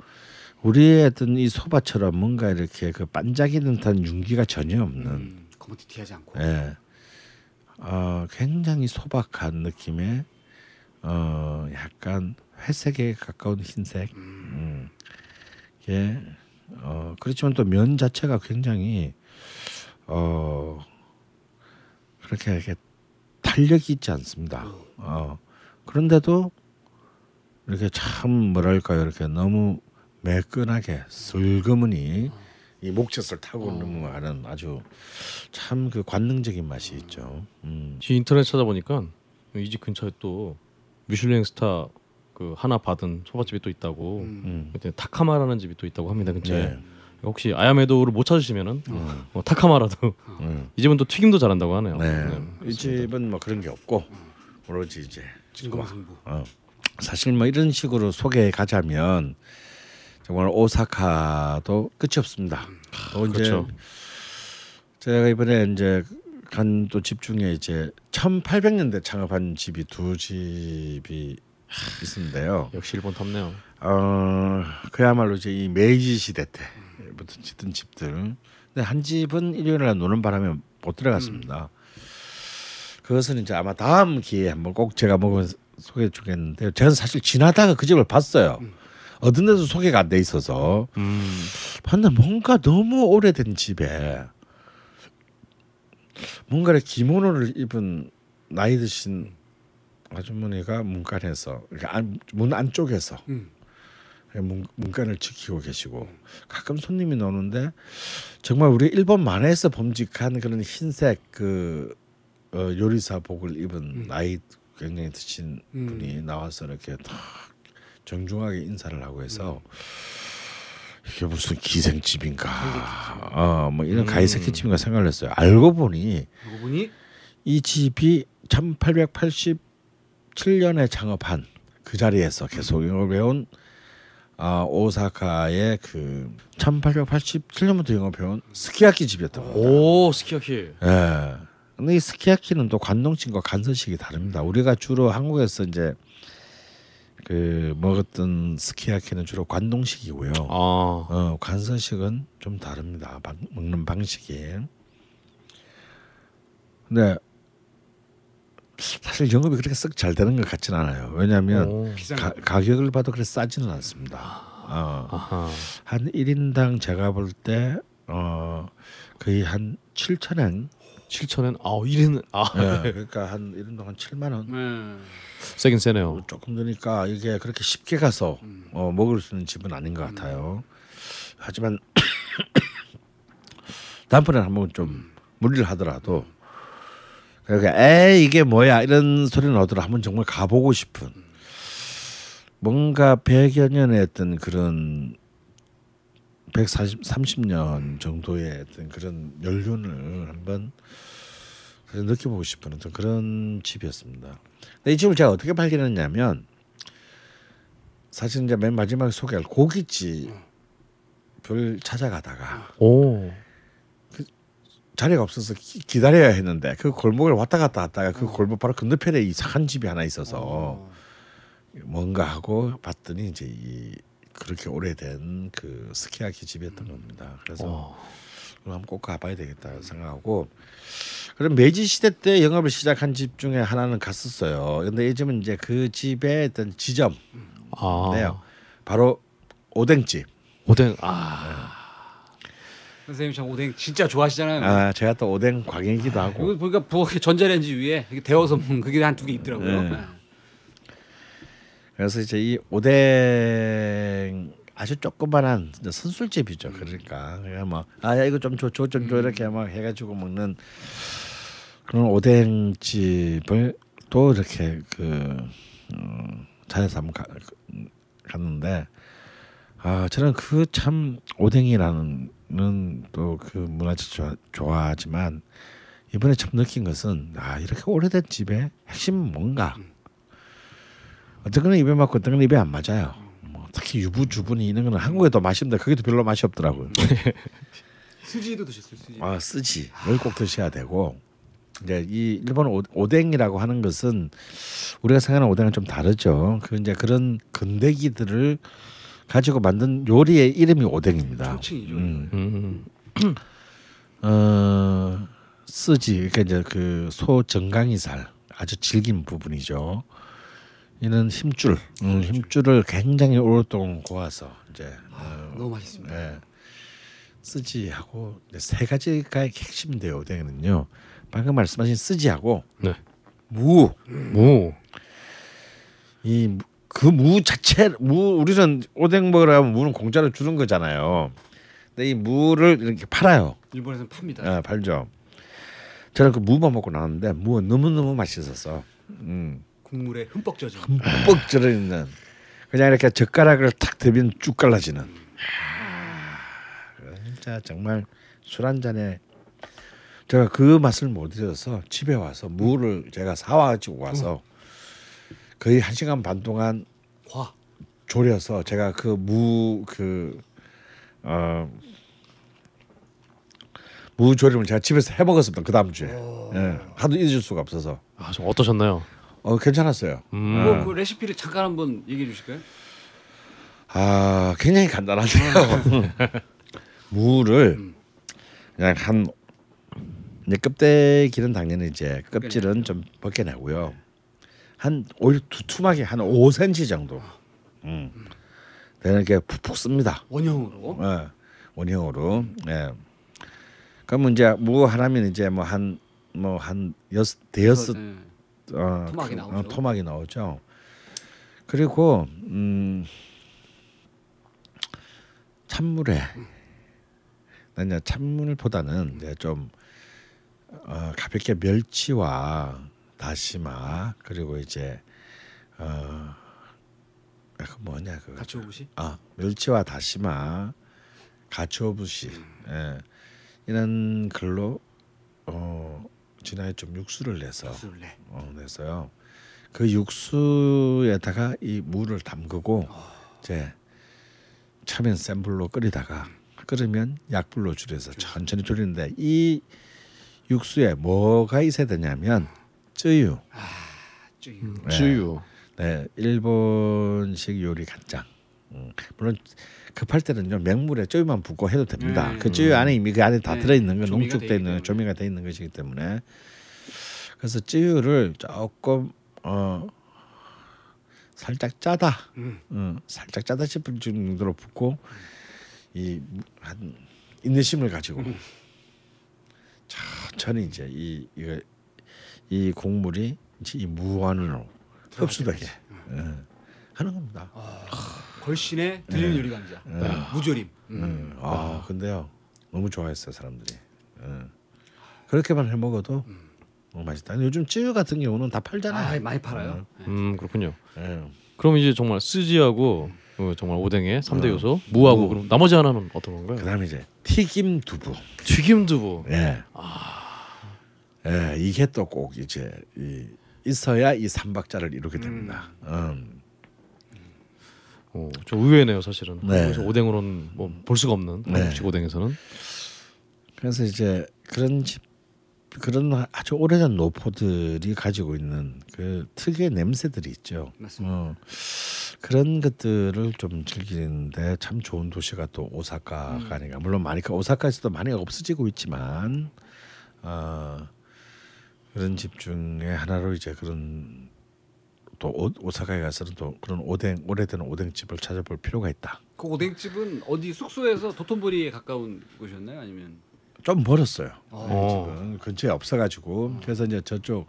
우리의 어떤 이 소바처럼 뭔가 이렇게 그 반짝이는 듯한 윤기가 전혀 없는 음. 거머튀튀하지 않고. 예. 어, 굉장히 소박한 느낌의 어, 약간 회색에 가까운 흰색. 음. 예. 어, 그렇지만 또 면 자체가 굉장히 어, 그렇게 이렇게 탄력이 있지 않습니다. 어, 그런데도 이렇게 참 뭐랄까요 이렇게 너무 매끈하게 슬그머니 이 목젖을 타고 넘어가는 아주 참 그 관능적인 맛이 있죠. 음. 지 인터넷 찾아보니까 이 집 근처에 또 미슐랭 스타 그 하나 받은 소바집이 또 있다고. 음. 그때 타카마라는 집이 또 있다고 합니다 근처에. 네. 혹시 아야메도를 못 찾으시면은 뭐 타카마라도 음. 이 집은 또 튀김도 잘한다고 하네요. 네. 이 집은 뭐 그런 게 없고 오로지 이제 진검승부. 어. 사실 뭐 이런 식으로 소개해 가자면 정말 오사카도 끝이 없습니다. 또 이제 그렇죠. 제가 이번에 이제 간 또 집 중에 이제 1800년대 창업한 집이 두 집이 있는데요. 역시 일본 덥네요. 어 그야말로 이제 이 메이지 시대 때부터 짓던 집들. 근데 한 집은 일요일 날 노는 바람에 못 들어갔습니다. 그것은 이제 아마 다음 기회에 한번 꼭 제가 먹으면 소개해 주겠는데요. 저는 사실 지나다가 그 집을 봤어요. 어떤 데도 소개가 안 돼 있어서 음. 근데 뭔가 너무 오래된 집에 뭔가 이렇게 기모노를 입은 나이 드신 아주머니가 문간에서 안, 문 안쪽에서 음. 문, 문간을 지키고 계시고 가끔 손님이 나오는데 정말 우리 일본 만화에서 범직한 그런 흰색 그 어, 요리사 복을 입은 나이 굉장히 드신 음. 분이 나와서 이렇게 탁 정중하게 인사를 하고 해서 이게 무슨 기생집인가 어뭐 이런 가이세키 집인가 생각을 했어요 알고 보니 그러고 보니 이 집이 1887년에 창업한 그 자리에서 계속 영업해온 아, 오사카의 그 1887년부터 영업해온 스키야키 집이었던 겁니다. 오 스키야키. 예. 근데 이 스키야키는 또 관동식과 간선식이 다릅니다. 우리가 주로 한국에서 이제 그 먹었던 스키야키는 주로 관동식이고요. 아 어, 관선식은 좀 다릅니다. 방- 먹는 방식이. 근데 사실 영업이 그렇게 썩 잘 되는 것 같지는 않아요. 왜냐하면 오. 가, 거. 가격을 봐도 그렇게 싸지는 않습니다. 어, 아하. 한 1인당 제가 볼 때 어, 거의 한 7천 엔 7천엔 아 1인 아 예, 그러니까 한 1인당 한 7만 원 네. 세긴 세네요. 조금 드니까 이게 그렇게 쉽게 가서 어, 먹을 수 있는 집은 아닌 것 같아요. 하지만 다음번에 한번 좀 무리를 하더라도 그러니까 에 이게 뭐야 이런 소리는 얻더라 한번 정말 가보고 싶은 뭔가 100여 년의 어떤 그런 140, 30년 정도의 어떤 그런 연륜을 한번 느껴보고 싶은 어떤 그런 집이었습니다. 근데 이 집을 제가 어떻게 발견했냐면 사실 이제 맨 마지막에 소개할 고깃집을 찾아가다가 오. 자리가 없어서 기, 기다려야 했는데 그 골목을 왔다 갔다 하다가 그 골목 바로 건너편에 이상한 집이 하나 있어서 어. 뭔가 하고 봤더니 이제 이 그렇게 오래된 그 스키야키 집이었던 겁니다. 그래서 어. 그럼 한번 꼭 가봐야 되겠다 생각하고 그럼 메이지 시대 때 영업을 시작한 집 중에 하나는 갔었어요. 근데 이 집은 이제 그 집의 어떤 지점 아. 네요. 바로 오뎅집. 오뎅 아. 선생님 참 오뎅 진짜 좋아하시잖아요. 아 제가 또 오뎅 광이기도 하고 이거 보니까 부엌에 전자레인지 위에 이렇게 데워서 먹는 그게 한 두 개 있더라고요. 네. 네. 그래서 이제 이 오뎅 아주 조그만한 선술집이죠. 그러니까. 그냥 뭐아 이거 좀 줘 줘 좀 줘. 이렇게 막 해가지고 먹는 그런 오뎅집을 또 이렇게 그 음, 찾아서 한번 가, 갔는데 아 저는 그 참 오뎅이라는 또그 좋아, 좋아하지만 이번에 참 느낀 것은 아 이렇게 오래된 집의 핵심은 뭔가 어떤 거는 입에 맞고 어떤 거는 입에 안 맞아요. 뭐 특히 유부주분이 있는 거는 한국에도 맛있는데 거기도 별로 맛이 없더라고요. 수지도 드셨어요. 수지. 아 쓰지 뭘꼭 드셔야 되고 이제 이 일본 오, 오뎅이라고 하는 것은 우리가 생각하는 오뎅은 좀 다르죠. 그 이제 그런 건더기들을 가지고 만든 요리의 이름이 오뎅입니다. 음. 음. 어 쓰지 그러니까 이제 그 소 정강이살 아주 질긴 부분이죠. 이는 힘줄, 음, 힘줄을 굉장히 오랫동안 고아서 이제 어, 너무 맛있습니다. 예, 쓰지 하고 이제 세 가지가 핵심인데요. 오뎅은요. 방금 말씀하신 쓰지하고 네. 무, 무. 이 그 무 자체 무 우리는 오뎅 먹으려면 무는 공짜로 주는 거잖아요. 근데 이 무를 이렇게 팔아요. 일본에서는 팝니다. 아, 팔죠. 저는 그 무만 먹고 나왔는데 무가 너무 너무 맛있었어. 음, 국물에 흠뻑 젖어. 뻑 들어 있는 그냥 이렇게 젓가락을 탁 대면 쭉 갈라지는. 아, 진짜 정말 술 한 잔에 제가 그 맛을 못 잊어서 집에 와서 무를 제가 사와가지고 와서 거의 한 시간 반 동안 과. 졸여서 제가 그 무 그 어. 무조림을 제가 집에서 해 먹었습니다. 그 다음 주에. 예. 하도 잊을 수가 없어서. 아, 좀 어떠셨나요? 어 괜찮았어요. 음. 뭐 그 레시피를 잠깐 한번 얘기해 주실까요? 아 굉장히 간단한데요. 무를 그냥 한 이제 껍데기는 당연히 이제 껍질은 좀 벗겨내고요. 한 오히려 두툼하게 한 5cm 정도. 음. 되는 게 푹푹 씁니다. 원형으로. 예, 원형으로. 예. 그러면 이제 무 하나면 이제 뭐 한 뭐한 여섯 대여섯 네. 어, 토막이 그, 나오죠. 어, 토막이 나오죠. 그리고 음 찬물에 난 이제 찬물보다는 이제 좀 어, 가볍게 멸치와 다시마 그리고 이제 어 아, 그 뭐냐 그 오듯이. 아 멸치와 다시마 가츠오부시 예. 이런 걸로 어 진화에 좀 육수를 내서 내. 어, 내서요 그 육수에다가 이 물을 담그고 이제 처음엔 센 불로 끓이다가 끓으면 약불로 줄여서 천천히 졸이는데 이 육수에 뭐가 있어야 되냐면 쯔유 쭉. 네. 쯔유. 네, 일본식 요리 간장. 음, 물론 급할 때는요 맹물에 쯔유만 붓고 해도 됩니다. 음. 그 쯔유 안에 이미 그 안에 다 네, 들어 있는 건 조미가 농축돼 돼 있는 조미가 돼 있는 것이기 때문에 그래서 찌유를 조금 어 살짝 짜다, 음. 어, 살짝 짜다 싶을 정도로 붓고 이 한 인내심을 가지고 천천히 이제 이 이거 이 곡물이 이제 이 무한으로 흡수되게 예, 하는 겁니다. 걸신의 들리는 요리 강자 무조림. 음. 아 근데요 너무 좋아했어요 사람들이. 예. 그렇게만 해 먹어도 너무 맛있다. 요즘 찌유 같은 경우는 다 팔잖아요. 아 많이 팔아요. 음 그렇군요. 예. 그럼 이제 정말 스지하고 어, 정말 오뎅의 3대 요소 무하고 그럼 나머지 하나는 어떤 건가요? 그다음에 이제 튀김 두부. 튀김 두부. 예. 예, 이게 또 꼭 이제 이, 있어야 이 삼박자를 이루게 됩니다. 음. 어, 좀 의외네요 사실은. 네. 그래서 오뎅으로는 뭐 볼 수가 없는 네. 한국식 오뎅에서는. 그래서 이제 그런 집 그런 아주 오래된 노포들이 가지고 있는 그 특유의 냄새들이 있죠. 맞습니다. 어, 그런 것들을 좀 즐기는데 참 좋은 도시가 또 오사카가 아닌가. 물론 많이 오사카에서도 많이 없어지고 있지만 어, 그런 집 중에 하나로 이제 그런 또 오, 오사카에 가서는 또 그런 오뎅 오래된 오뎅집을 찾아볼 필요가 있다. 그 오뎅집은 어디 숙소에서 도톤보리에 가까운 곳이었나요? 아니면 좀 멀었어요. 어. 집은 근처에 없어가지고 그래서 이제 저쪽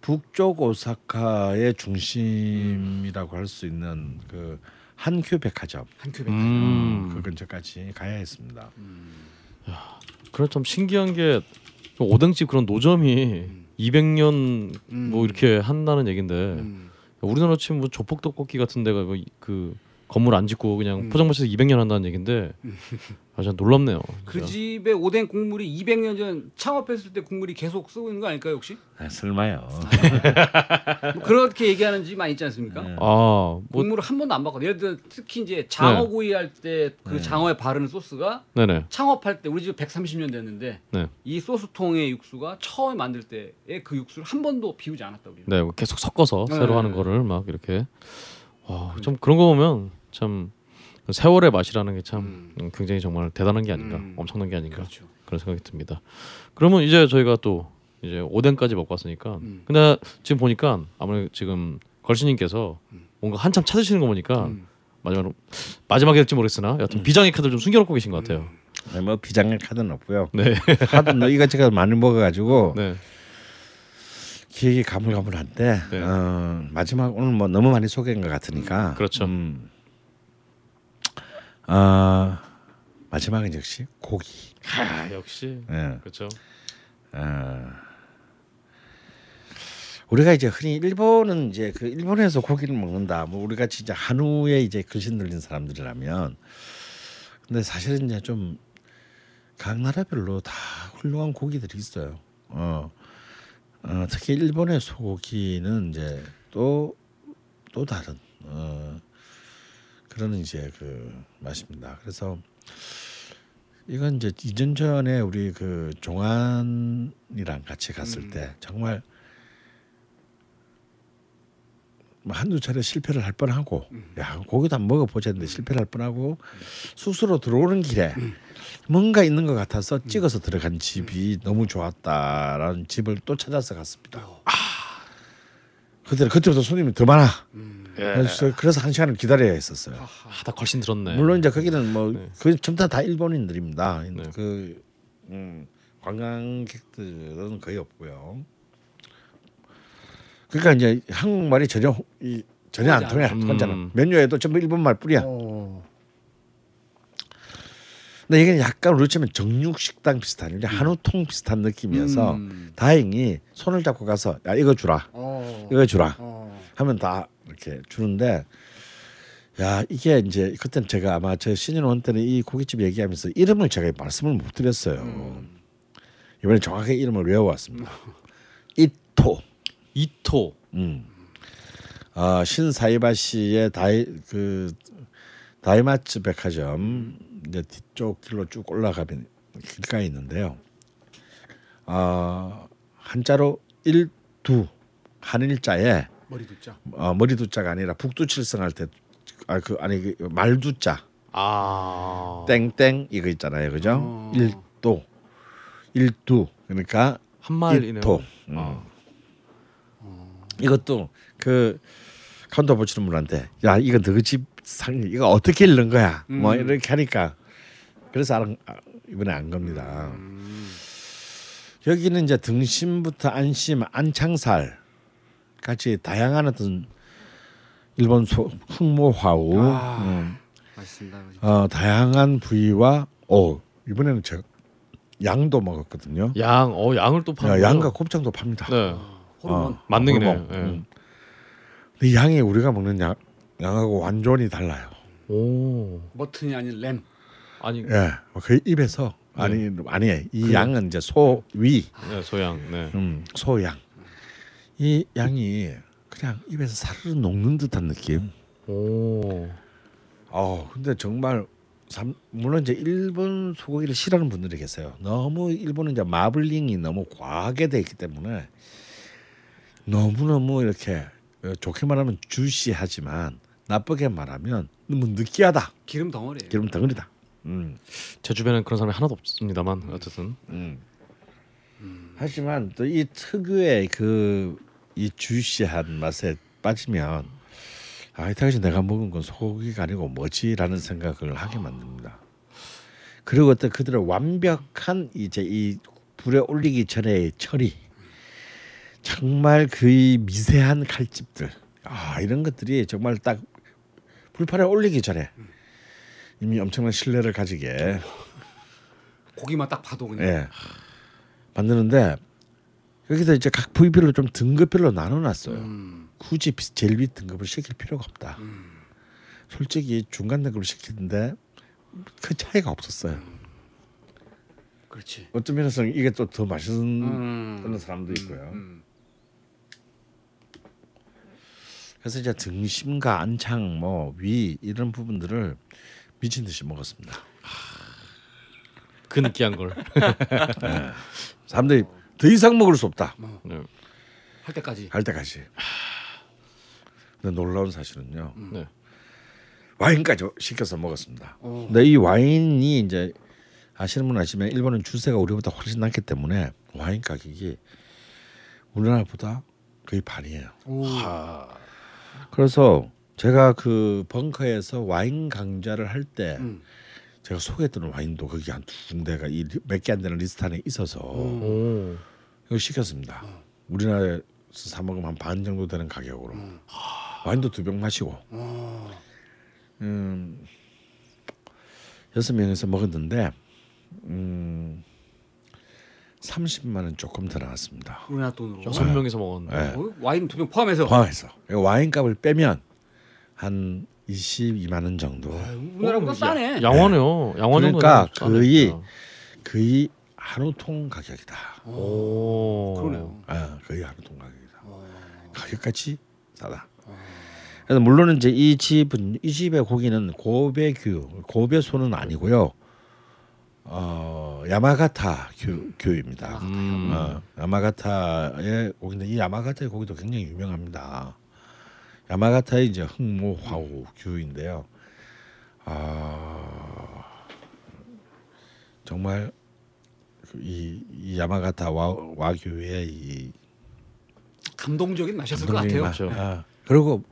북쪽 오사카의 중심이라고 할 수 있는 그 한큐 백화점 한 큐백. 음. 그 근처까지 가야 했습니다. 그런 참 신기한 게그 오뎅집 그런 노점이 200년 음. 뭐 이렇게 한다는 얘긴데 음. 우리나라 치면 뭐 조폭 떡볶이 같은 데가 뭐 그 건물 안 짓고 그냥 음. 포장마차에서 200년 한다는 얘긴데 아 진짜 놀랍네요. 그 진짜. 집의 오뎅 국물이 200년 전 창업했을 때 국물이 계속 쓰고 있는 거 아닐까요 혹시? 아, 설마요. 뭐 그렇게 얘기하는 집 많이 있지 않습니까? 네. 아 뭐 국물을 한 번도 안 바꿔. 예를 들어 특히 이제 장어구이 할때그 네. 장어에 바르는 소스가 네네 창업할 때 우리 집 130년 됐는데 네. 이 소스통의 육수가 처음 만들 때의 그 육수를 한 번도 비우지 않았다고. 네, 뭐 계속 섞어서 네. 새로 하는 거를 막 이렇게 와, 좀 그런 거 보면 참 세월의 맛이라는 게참 음. 굉장히 정말 대단한 게 아닌가, 음. 엄청난 게 아닌가 그렇죠. 그런 생각이 듭니다. 그러면 이제 저희가 또 이제 오뎅까지 먹고 왔으니까 음. 근데 지금 보니까 아무래도 지금 걸신님께서 뭔가 한참 찾으시는 거 보니까 음. 마지막으로 마지막에 될지 모르겠으나 여하튼 비장의 카드를 좀 숨겨놓고 계신 것 같아요. 네, 뭐 비장의 카드는 없고요. 네, 하도 너 이것저것 많이 먹어가지고 네, 기억이 가물가물한데 네. 어, 마지막 오늘 뭐 너무 많이 소개한 것 같으니까 그렇죠. 음, 어, 마지막은 역시 고기. 아, 역시 예. 그렇죠. 어, 우리가 이제 흔히 일본은 이제 그 일본에서 고기를 먹는다. 뭐 우리가 진짜 한우에 이제 글씬 들린 사람들이라면, 근데 사실은 이제 좀 각 나라별로 다 훌륭한 고기들이 있어요. 어, 어 특히 일본의 소고기는 이제 또 또 다른 어, 그런 이제 그 맛입니다. 그래서 이건 이제 이전 전에 우리 그 종안이랑 같이 갔을 음. 때 정말 뭐 한두 차례 실패를 할 뻔하고 음. 야 고기도 안 먹어보자 했는데 실패를 할 뻔하고 숙소로 들어오는 길에 뭔가 있는 것 같아서 찍어서 들어간 집이 너무 좋았다라는 집을 또 찾아서 갔습니다. 아 그때 그때부터 손님이 더 많아. 그래서, 그래서 한 시간을 기다려야 했었어요. 아, 다 걸신 들었네. 물론 이제 거기는 뭐 네. 전부 다, 다 일본인들입니다. 네. 그 음, 관광객들은 거의 없고요. 그러니까 이제 한국말이 전혀 호- 이 전혀 안 통해. 혼자는 음. 메뉴에도 전부 일본말 뿌리야. 근데 이게 약간 우리 치면 정육 식당 비슷한 이제 한우통 비슷한 느낌이어서 음. 다행히 손을 잡고 가서 야 이거 주라, 어. 이거 주라 어. 하면 다 이렇게 주는데 야 이게 이제 그때는 제가 아마 저 신인원 때는 이 고깃집 얘기하면서 이름을 제가 말씀을 못 드렸어요. 음. 이번에 정확하게 이름을 외워왔습니다. 이토. 이토. 음. 아 신사이바시의 다이 그 다이마츠 백화점 이제 뒤쪽 길로 쭉 올라가면 길가에 있는데요. 아 한자로 일두 한일자에 머리 두자. 어, 머리두자가 아니라 북두칠성할 때 아 그 아니 그 말두자 아. 땡땡 이거 있잖아요, 그죠? 어. 일도 일두 그러니까 한 말이네요. 일토. 음. 아. 이것도 그 카운터 보시는 분한테 야 이거 너희 집 상 이거 어떻게 읽는 거야 뭐 음. 이렇게 하니까 그래서 안, 아, 이번에 안 겁니다. 여기는 이제 등심부터 안심, 안창살 같이 다양한 어떤 일본 소, 흑모화우 아. 음, 맛있습니다. 어, 다양한 부위와 오 이번에는 제가 양도 먹었거든요. 양, 어 양을 또 파는? 양과 곱창도 팝니다. 네, 호르몬. 어, 만능이네. 호르몬. 예. 음. 근데 양이 우리가 먹는 양 양하고 완전히 달라요. 오, 머튼이 아닌 램. 아니 예, 그 입에서 아니 아니 이 양은 이제 소위 네, 소양, 네. 음, 소양 이 양이 그냥 입에서 사르르 녹는 듯한 느낌. 오, 어 근데 정말 삼- 물론 이제 일본 소고기를 싫어하는 분들이 계세요. 너무 일본은 이제 마블링이 너무 과하게 돼 있기 때문에 너무 너무 이렇게 어, 좋게 말하면 주시하지만 나쁘게 말하면 너무 느끼하다. 기름 덩어리예요. 기름 덩어리다. 음. 제 주변엔 그런 사람이 하나도 없습니다만 어쨌든 음. 하지만 또 이 특유의 그 이 주시한 맛에 빠지면 아 이때까지 내가 먹은 건 소고기가 아니고 뭐지라는 생각을 하게 만듭니다. 그리고 또 그들의 완벽한 이제 이 불에 올리기 전의 처리 정말 그 미세한 칼집들 아 이런 것들이 정말 딱 불판에 올리기 전에 이미 엄청난 신뢰를 가지게 고기만 딱 봐도 그냥. 예. 만드는데 여기다 이제 각 부위별로 좀 등급별로 나눠놨어요. 음. 굳이 비- 제일 위 등급을 시킬 필요가 없다. 음. 솔직히 중간 등급을 시키는데 큰 차이가 없었어요. 그렇지. 어떤 면에서는 이게 또 더 맛있는 음. 사람도 있고요. 음. 그래서 이제 등심과 안창, 뭐 위 이런 부분들을 미친 듯이 먹었습니다. 그 느끼한 걸. 사람들이 더 이상 먹을 수 없다 네. 할 때까지. 할 때까지. 근데 놀라운 사실은요. 네. 와인까지 시켜서 먹었습니다. 어. 근데 이 와인이 이제 아시는 분 아시면 일본은 주세가 우리보다 훨씬 낮기 때문에 와인 가격이 우리나라보다 거의 반이에요. 오. 그래서 제가 그 벙커에서 와인 강좌를 할때 음. 제가 소개했던 와인도 거기 한 두 군데가 이몇개 안 되는 리스트 안에 있어서 오, 이거 시켰습니다. 우리나라에서 사 먹으면 한 반 정도 되는 가격으로 와인도 두 병 마시고 어. 음, 여섯 명에서 먹었는데 음, 30만 원 조금 더 나왔습니다. 우리나라 돈으로. 여섯 명이서 먹었는데. 네. 어? 와인 두 병 포함해서. 포함해서 와인값을 빼면 한 22만 원 정도. 우리나라보다 싸네. 양호네요. 양호 정도. 그러니까 거의 거의 한우 통 가격이다. 오, 그러네요. 아, 거의 한우 통 가격이다. 어. 가격같이 싸다. 그래서 물론 이제 이 집은 이 집의 고기는 고베규, 고베소는 아니고요. 어 야마가타 규, 규입니다. 음. 어, 야마가타의 고기인데 이 야마가타의 고기도 굉장히 유명합니다. 야마가타의 이제 흑모화우 규인데요. 아 정말 그 이, 이 야마가타 와, 와규의 이 감동적인 맛이었을 것 같아요. 막, 아, 그리고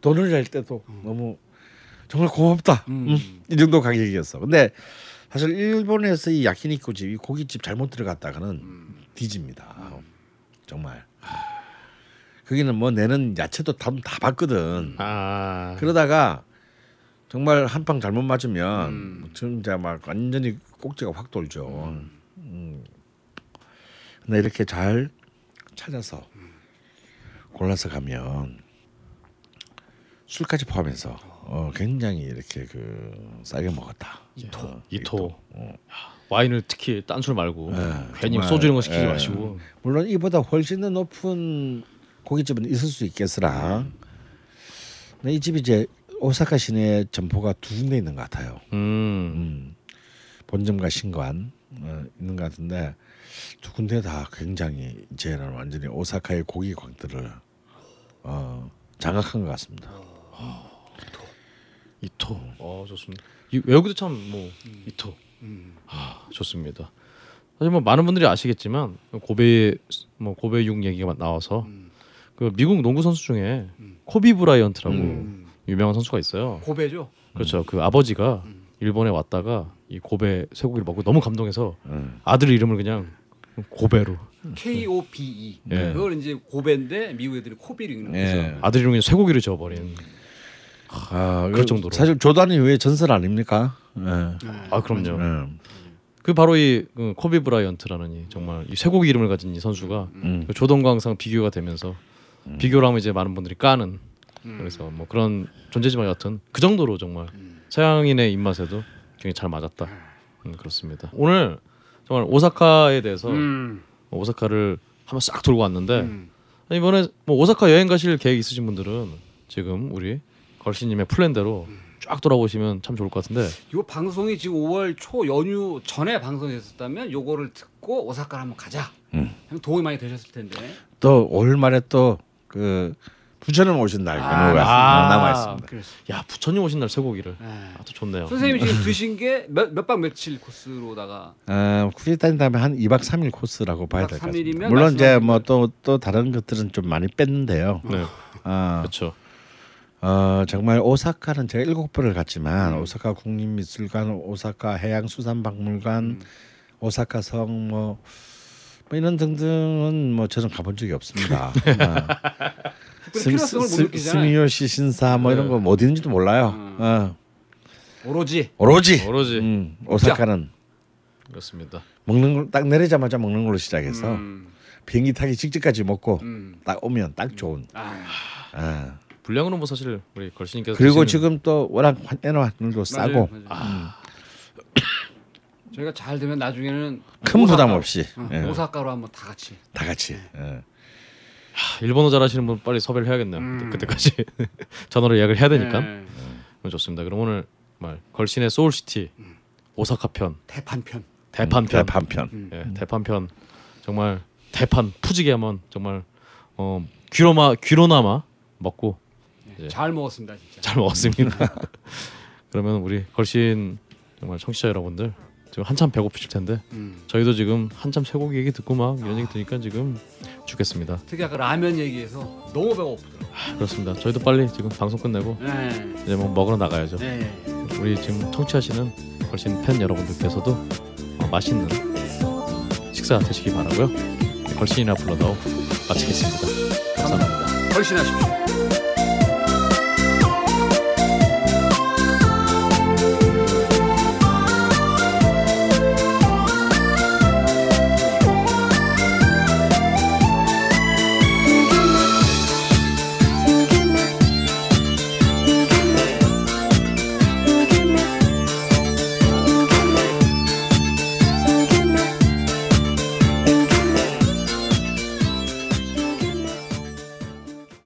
돈을 낼 때도 너무 정말 고맙다. 음. 음, 이 정도 가격이었어. 근데 사실 일본에서 이 야키니쿠 집, 이 고깃집 잘못 들어갔다가는 음. 뒤집니다. 정말. 거기는 뭐 내는 야채도 다, 다 봤거든. 아, 그러다가 정말 한 방 잘못 맞으면 음. 진짜 막 완전히 꼭지가 확 돌죠. 음. 근데 이렇게 잘 찾아서 골라서 가면 술까지 포함해서 어, 굉장히 이렇게 그 싸게 먹었다. 이토, 어, 이토. 어. 와인을 특히 딴 술 말고 네, 괜히 소주 이런 거 시키지 예. 마시고. 물론 이보다 훨씬 더 높은 고깃집은 있을 수 있겠으나 근데 이 집이 이제 오사카 시내에 점포가 두 군데 있는 것 같아요. 음, 음, 본점과 신관 어, 있는 것 같은데 두 군데 다 굉장히 이제는 완전히 오사카의 고기 광들을 어, 장악한 것 같습니다. 이토. 어 좋습니다. 이 외국도 참뭐 이토. 음. 아 좋습니다. 사실 뭐 많은 분들이 아시겠지만 고베 뭐 고베 육 얘기가 나와서 음. 그 미국 농구 선수 중에 코비 브라이언트라고 음. 유명한 선수가 있어요. 고배죠. 그렇죠. 그 아버지가 음. 일본에 왔다가 이 고베 쇠고기를 먹고 너무 감동해서 음. 아들 이름을 그냥 고베로 K O B E. 예. 그걸 이제 고베인데 미국 애들이 코비를 읽는 거죠. 예. 아들 그냥 쇠고기를 지어버린. 아, 그럴 정도로. 사실 조단 이후의 전설 아닙니까? 예. 아 그럼요. 예. 그 바로 이 그, 코비 브라이언트라는 이 정말 이 쇠고기 이름을 가진 이 선수가 음. 그 조던과 항상 비교가 되면서 비교를 하면 이제 많은 분들이 까는 음. 그래서 뭐 그런 존재지만 여튼 그 정도로 정말 음. 서양인의 입맛에도 굉장히 잘 맞았다. 음, 그렇습니다. 오늘 정말 오사카에 대해서 음. 오사카를 한번 싹 돌고 왔는데 음. 이번에 뭐 오사카 여행 가실 계획 있으신 분들은 지금 우리 걸씨님의 플랜대로 쫙 돌아보시면 참 좋을 것 같은데 요 방송이 지금 5월 초 연휴 전에 방송했었다면 요거를 듣고 오사카를 한번 가자. 음. 형 도움이 많이 되셨을 텐데. 또 올 말에 또 그 부처님 오신 날 아, 연휴가 아. 남아 있습니다. 야 부처님 오신 날 쇠고기를 네. 아주 좋네요. 선생님이 지금 드신 게몇몇박 며칠 코스로다가 어, 굳이 따진다면 한 2박 3일 코스라고 봐야 2박 될것 3일 같습니다. 물론 이제 뭐 또 또 다른 것들은 좀 많이 뺐는데요. 네, 아, 그렇죠. 어, 정말 오사카는 제가 일곱 번을 갔지만 음. 오사카 국립미술관, 오사카 해양수산박물관, 음. 오사카 성 뭐, 뭐 이런 등등은 뭐 저는 가본 적이 없습니다. 아. 특별히 필요성을 못 스- 느끼잖아요. 스미요시 신사 뭐 이런 네. 거뭐 어디는지도 몰라요. 음. 어. 오로지 오로지, 오로지 음, 오사카는 그렇습니다. 먹는 걸 딱 내리자마자 먹는 걸로 시작해서 음. 비행기 타기 직전까지 먹고 음. 딱 오면 딱 좋은. 아, 아. 분량으로는 뭐 사실 우리 걸씨님께서 그리고 드시는- 지금 또 워낙 환전 환율도 싸고 맞아요, 맞아요. 저희가 잘 되면 나중에는 큰 오사카- 부담 없이 어, 예, 오사카로 한번 다 같이 다 같이. 예. 하, 일본어 잘하시는 분 빨리 섭외를 해야겠네요. 음. 그때 까지 전화로 예약을 해야 되니까 네. 좋습니다. 그럼 오늘 말 걸신의 소울시티 오사카 편 대판편 대판 편 대판편. 음. 예, 대판 편 정말 대판 푸지게 한번 정말 어 귀로마 귀로나마 먹고 예. 잘 먹었습니다 진짜. 잘 먹었습니다. 그러면 우리 걸신 정말 청취자 여러분들 지금 한참 배고프실 텐데 음. 저희도 지금 한참 쇠고기 얘기 듣고 막 이런 얘기 들으니까 지금 죽겠습니다. 특히 아까 라면 얘기해서 너무 배고프더라고요. 그렇습니다. 저희도 빨리 지금 방송 끝내고 네. 이제 뭐 먹으러 나가야죠. 네. 우리 지금 청취하시는 걸신 팬 여러분들께서도 어, 맛있는 식사 되시기 바라고요. 걸신이나 불러다오 마치겠습니다. 감사합니다. 걸신하십시오.